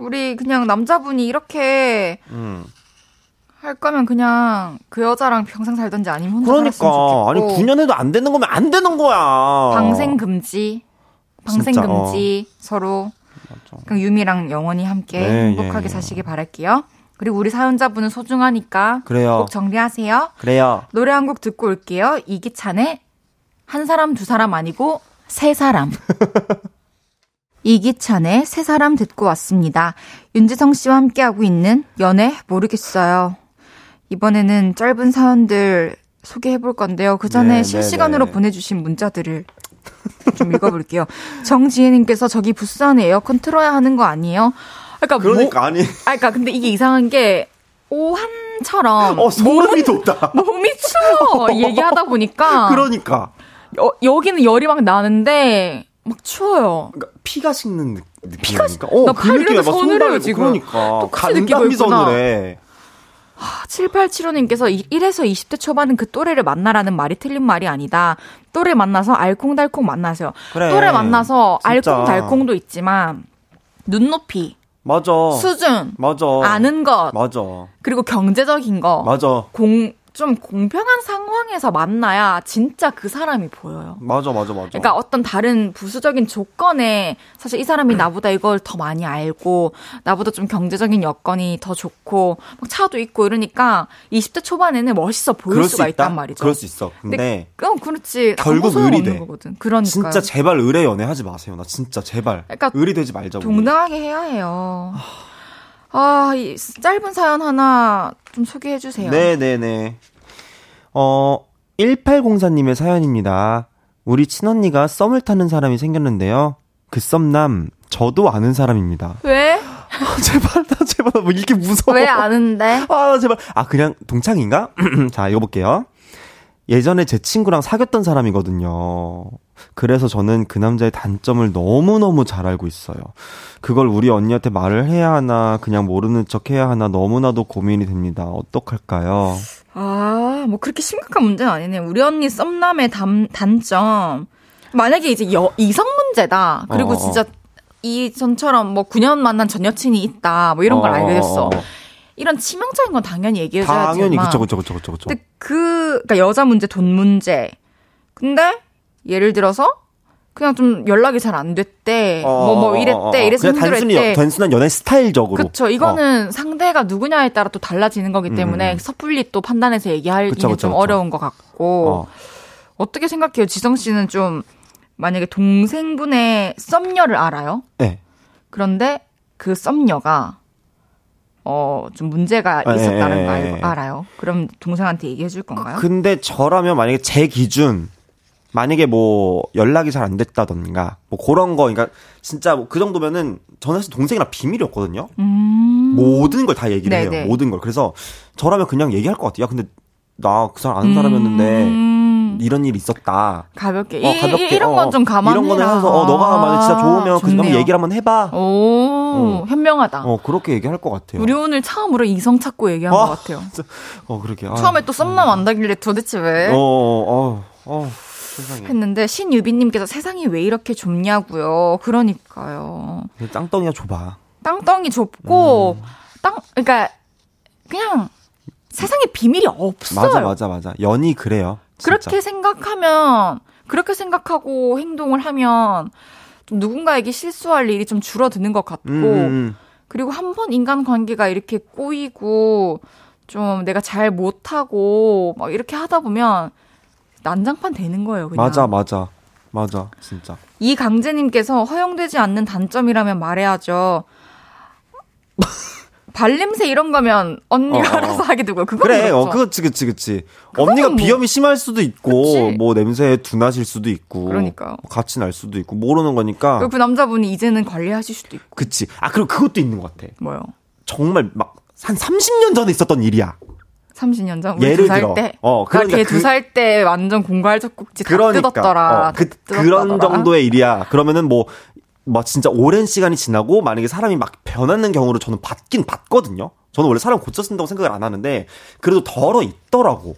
우리 그냥 남자분이 이렇게 음. 할 거면 그냥 그 여자랑 평생 살던지 아니면 혼자. 그러니까 아니 9년 해도 안 되는 거면 안 되는 거야. 방생 금지. 방생 진짜, 금지 서로 맞아. 그냥 유미랑 영원히 함께 네, 행복하게 예, 예. 사시길 바랄게요. 그리고 우리 사연자분은 소중하니까 그래요. 꼭 정리하세요. 그래요. 노래 한 곡 듣고 올게요. 이기찬의 한 사람 두 사람 아니고 세 사람. 이기찬의 세 사람 듣고 왔습니다. 윤지성 씨와 함께하고 있는 연애 모르겠어요. 이번에는 짧은 사연들 소개해 볼 건데요. 그 전에 네, 실시간으로 네, 네. 보내주신 문자들을 좀 읽어볼게요. 정지혜님께서 저기 부스 안에 에어컨 틀어야 하는 거 아니에요? 그러니까, 뭐, 그러니까 아니. 아, 그러니까 근데 이게 이상한 게 오한처럼 어 소름이 돋다. 몸이 추워 얘기하다 보니까 그러니까. 여, 여기는 열이 막 나는데 막 추워요. 그러니까 피가 식는 느- 느낌. 피가 그러니까. 어, 나그팔 느낌이야. 이래도 막 서늘해요, 손 지금. 그러니까. 똑같이 느끼고 있구나. 서늘해. 7875님께서 1에서 20대 초반은 그 또래를 만나라는 말이 틀린 말이 아니다. 또래 만나서 알콩달콩 만나세요. 그래. 또래 만나서 진짜. 알콩달콩도 있지만 눈높이, 맞아. 수준, 맞아. 아는 것, 맞아. 그리고 경제적인 거, 맞아. 공, 좀 공평한 상황에서 만나야 진짜 그 사람이 보여요. 맞아, 맞아, 맞아. 그러니까 어떤 다른 부수적인 조건에 사실 이 사람이 나보다 이걸 더 많이 알고 나보다 좀 경제적인 여건이 더 좋고 막 차도 있고 이러니까 20대 초반에는 멋있어 보일 수가 수 있다? 있단 말이죠. 그럴 수 있어. 근데 어, 그렇지. 결국 아무 소용 의리 없는 돼. 거거든. 그러니까 진짜 제발 의뢰 연애 하지 마세요. 나 진짜 제발. 그러니까 의리 되지 말자고. 동등하게 해야 해요. 아, 이 짧은 사연 하나 좀 소개해 주세요. 네네네. 어, 1804님의 사연입니다. 우리 친언니가 썸을 타는 사람이 생겼는데요. 그 썸남, 저도 아는 사람입니다. 왜? 아, 제발, 나 제발, 뭐 이렇게 무서워. 왜 아는데? 아, 제발. 아, 그냥 동창인가? 자, 읽어볼게요. 예전에 제 친구랑 사귀었던 사람이거든요. 그래서 저는 그 남자의 단점을 너무너무 잘 알고 있어요. 그걸 우리 언니한테 말을 해야 하나, 그냥 모르는 척 해야 하나 너무나도 고민이 됩니다. 어떡할까요? 아, 뭐 그렇게 심각한 문제는 아니네. 우리 언니 썸남의 단, 단점. 만약에 이제 여, 이성 문제다. 그리고 어, 어. 진짜 이 전처럼 뭐 9년 만난 전 여친이 있다. 뭐 이런 걸 어, 알게 됐어. 어, 어. 이런 치명적인 건 당연히 얘기해줘야지만. 당연히, 그쵸, 그쵸, 그쵸, 그쵸, 그쵸. 근데 그, 그니까 여자 문제, 돈 문제. 근데 예를 들어서 그냥 좀 연락이 잘 안 됐대. 뭐, 뭐 이랬대. 이래서 어, 그냥 단순히, 힘들었대. 단순한 연애 스타일적으로. 그쵸. 이거는 상대가 누구냐에 따라 또 달라지는 거기 때문에 음. 섣불리 또 판단해서 얘기하기는 좀 그쵸. 어려운 것 같고. 어. 어. 떻게 생각해요? 지성 씨는 좀 만약에 동생분의 썸녀를 알아요? 네. 그런데 그 썸녀가 어, 좀 문제가 예, 있었다는 예, 거 예. 알, 알아요? 그럼 동생한테 얘기해 줄 건가요? 근데 저라면 만약에 제 기준 만약에 뭐 연락이 잘 안 됐다던가 뭐 그런 거 그러니까 진짜 뭐 그 정도면은 저는 사실 동생이랑 비밀이었거든요. 음. 모든 걸 다 얘기를 네네. 해요. 모든 걸. 그래서 저라면 그냥 얘기할 것 같아요. 야 근데 나 그 사람 아는 사람이었는데 음. 이런 일이 있었다. 가볍게. 어, 이, 가볍게. 이, 런 어, 건좀 감안해라. 이런 거는 해서 어, 너가 만약 진짜 좋으면 그 좋네요. 한번 얘기를 한번 해봐. 오, 현명하다. 어 그렇게 얘기할 것 같아요. 우리 오늘 처음으로 이성 찾고 얘기한 어. 것 같아요. 어 그렇게. 아. 처음에 또 썸남 안다길래 도대체 왜? 어, 어, 어, 어, 세상에. 했는데 신유빈님께서 세상이 왜 이렇게 좁냐고요. 그러니까요. 땅덩이가 좁아. 땅덩이 좁고 음. 땅 그러니까 그냥 세상에 비밀이 없어요. 맞아, 맞아, 맞아. 연이 그래요. 진짜. 그렇게 생각하면 그렇게 생각하고 행동을 하면 좀 누군가에게 실수할 일이 좀 줄어드는 것 같고 음, 음, 그리고 한 번 인간 관계가 이렇게 꼬이고 좀 내가 잘 못하고 막 이렇게 하다 보면 난장판 되는 거예요. 음. 그냥. 맞아, 맞아. 맞아, 진짜. 이 강재님께서 허용되지 않는 단점이라면 말해야죠. 발냄새 이런 거면 언니가 어, 어. 알아서 하게 되고 그거 그래 그렇죠. 어 그렇지 그치 그치 언니가 뭐, 비염이 심할 수도 있고 그치. 뭐 냄새에 둔하실 수도 있고 그러니까 뭐 같이 날 수도 있고 모르는 거니까 그 남자분이 이제는 관리하실 수도 있고 그치 아 그리고 그것도 있는 것 같아 뭐요 정말 막 한 30년 전에 있었던 일이야 30년 전? 예를 들어. 때? 어, 그러니까 걔 두살 그, 때 완전 공갈 젖꼭지 그러니까, 다 뜯었더라. 어, 그, 그런 정도의 일이야. 그러면은 뭐, 막 진짜 오랜 시간이 지나고 만약에 사람이 막 변하는 경우를 저는 받긴 받거든요. 저는 원래 사람 고쳐 쓴다고 생각을 안 하는데 그래도 덜어 있더라고.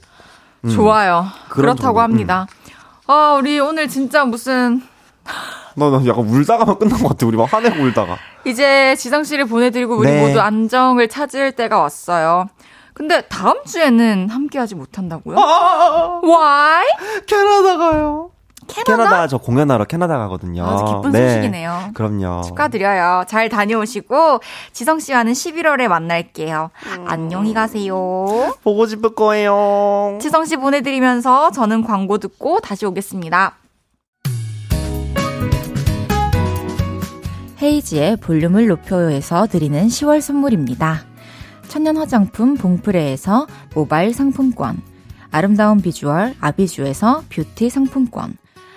음. 좋아요. 그렇다고 정도. 합니다. 음. 아, 우리 오늘 진짜 무슨 나, 나 약간 울다가만 끝난 것 같아. 우리 막 화내고 울다가. 이제 지성 씨를 보내드리고 우리 네. 모두 안정을 찾을 때가 왔어요. 근데 다음 주에는 함께하지 못한다고요? 아, Why? 캐나다 가요. 캐나다? 캐나다 저 공연하러 캐나다 가거든요. 아주 기쁜 네. 소식이네요. 그럼요. 축하드려요. 잘 다녀오시고 지성 씨와는 11월에 만날게요. 음. 안녕히 가세요. 보고 싶을 거예요. 지성 씨 보내드리면서 저는 광고 듣고 다시 오겠습니다. 헤이지의 볼륨을 높여요에서 드리는 10월 선물입니다. 천연 화장품 봉프레에서 모바일 상품권, 아름다운 비주얼 아비주에서 뷰티 상품권,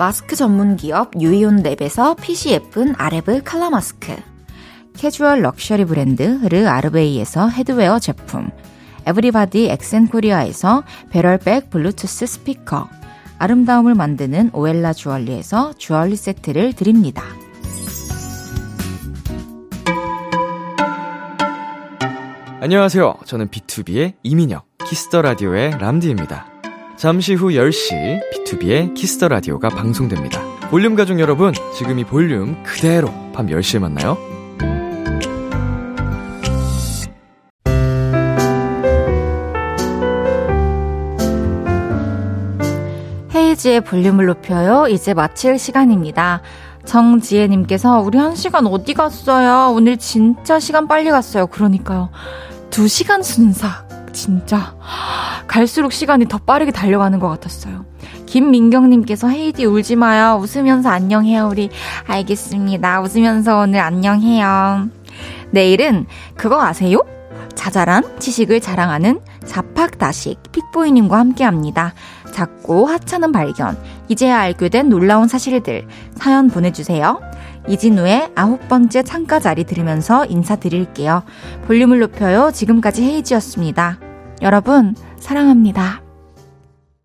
마스크 전문 기업 유이온 랩에서 핏이 예쁜 아레브 칼라 마스크. 캐주얼 럭셔리 브랜드 르 아르베이에서 headwear 제품. everybody 엑센코리아에서 배럴백 블루투스 스피커. 아름다움을 만드는 오엘라 주얼리에서 주얼리 세트를 드립니다. 안녕하세요. 저는 B2B의 이민혁, 키스터 라디오의 람디입니다. 잠시 후 10시 B2B의 키스터 라디오가 방송됩니다. 볼륨 가족 여러분, 지금 이 볼륨 그대로 밤 10시에 만나요. 헤이즈의 볼륨을 높여요. 이제 마칠 시간입니다. 정지혜님께서 우리 한 시간 어디 갔어요? 오늘 진짜 시간 빨리 갔어요. 그러니까요. 두 시간 순삭. 진짜 갈수록 시간이 더 빠르게 달려가는 것 같았어요. 김민경님께서 헤이디 울지 마요. 웃으면서 안녕해요. 우리 알겠습니다. 웃으면서 오늘 안녕해요. 내일은 그거 아세요? 자잘한 지식을 자랑하는 자팍다식 픽보이님과 함께합니다. 작고 하찮은 발견, 이제야 알게 된 놀라운 사실들 사연 보내주세요. 이진우의 아홉 번째 창가 자리 들으면서 인사드릴게요. 볼륨을 높여요. 지금까지 헤이지였습니다. 여러분, 사랑합니다.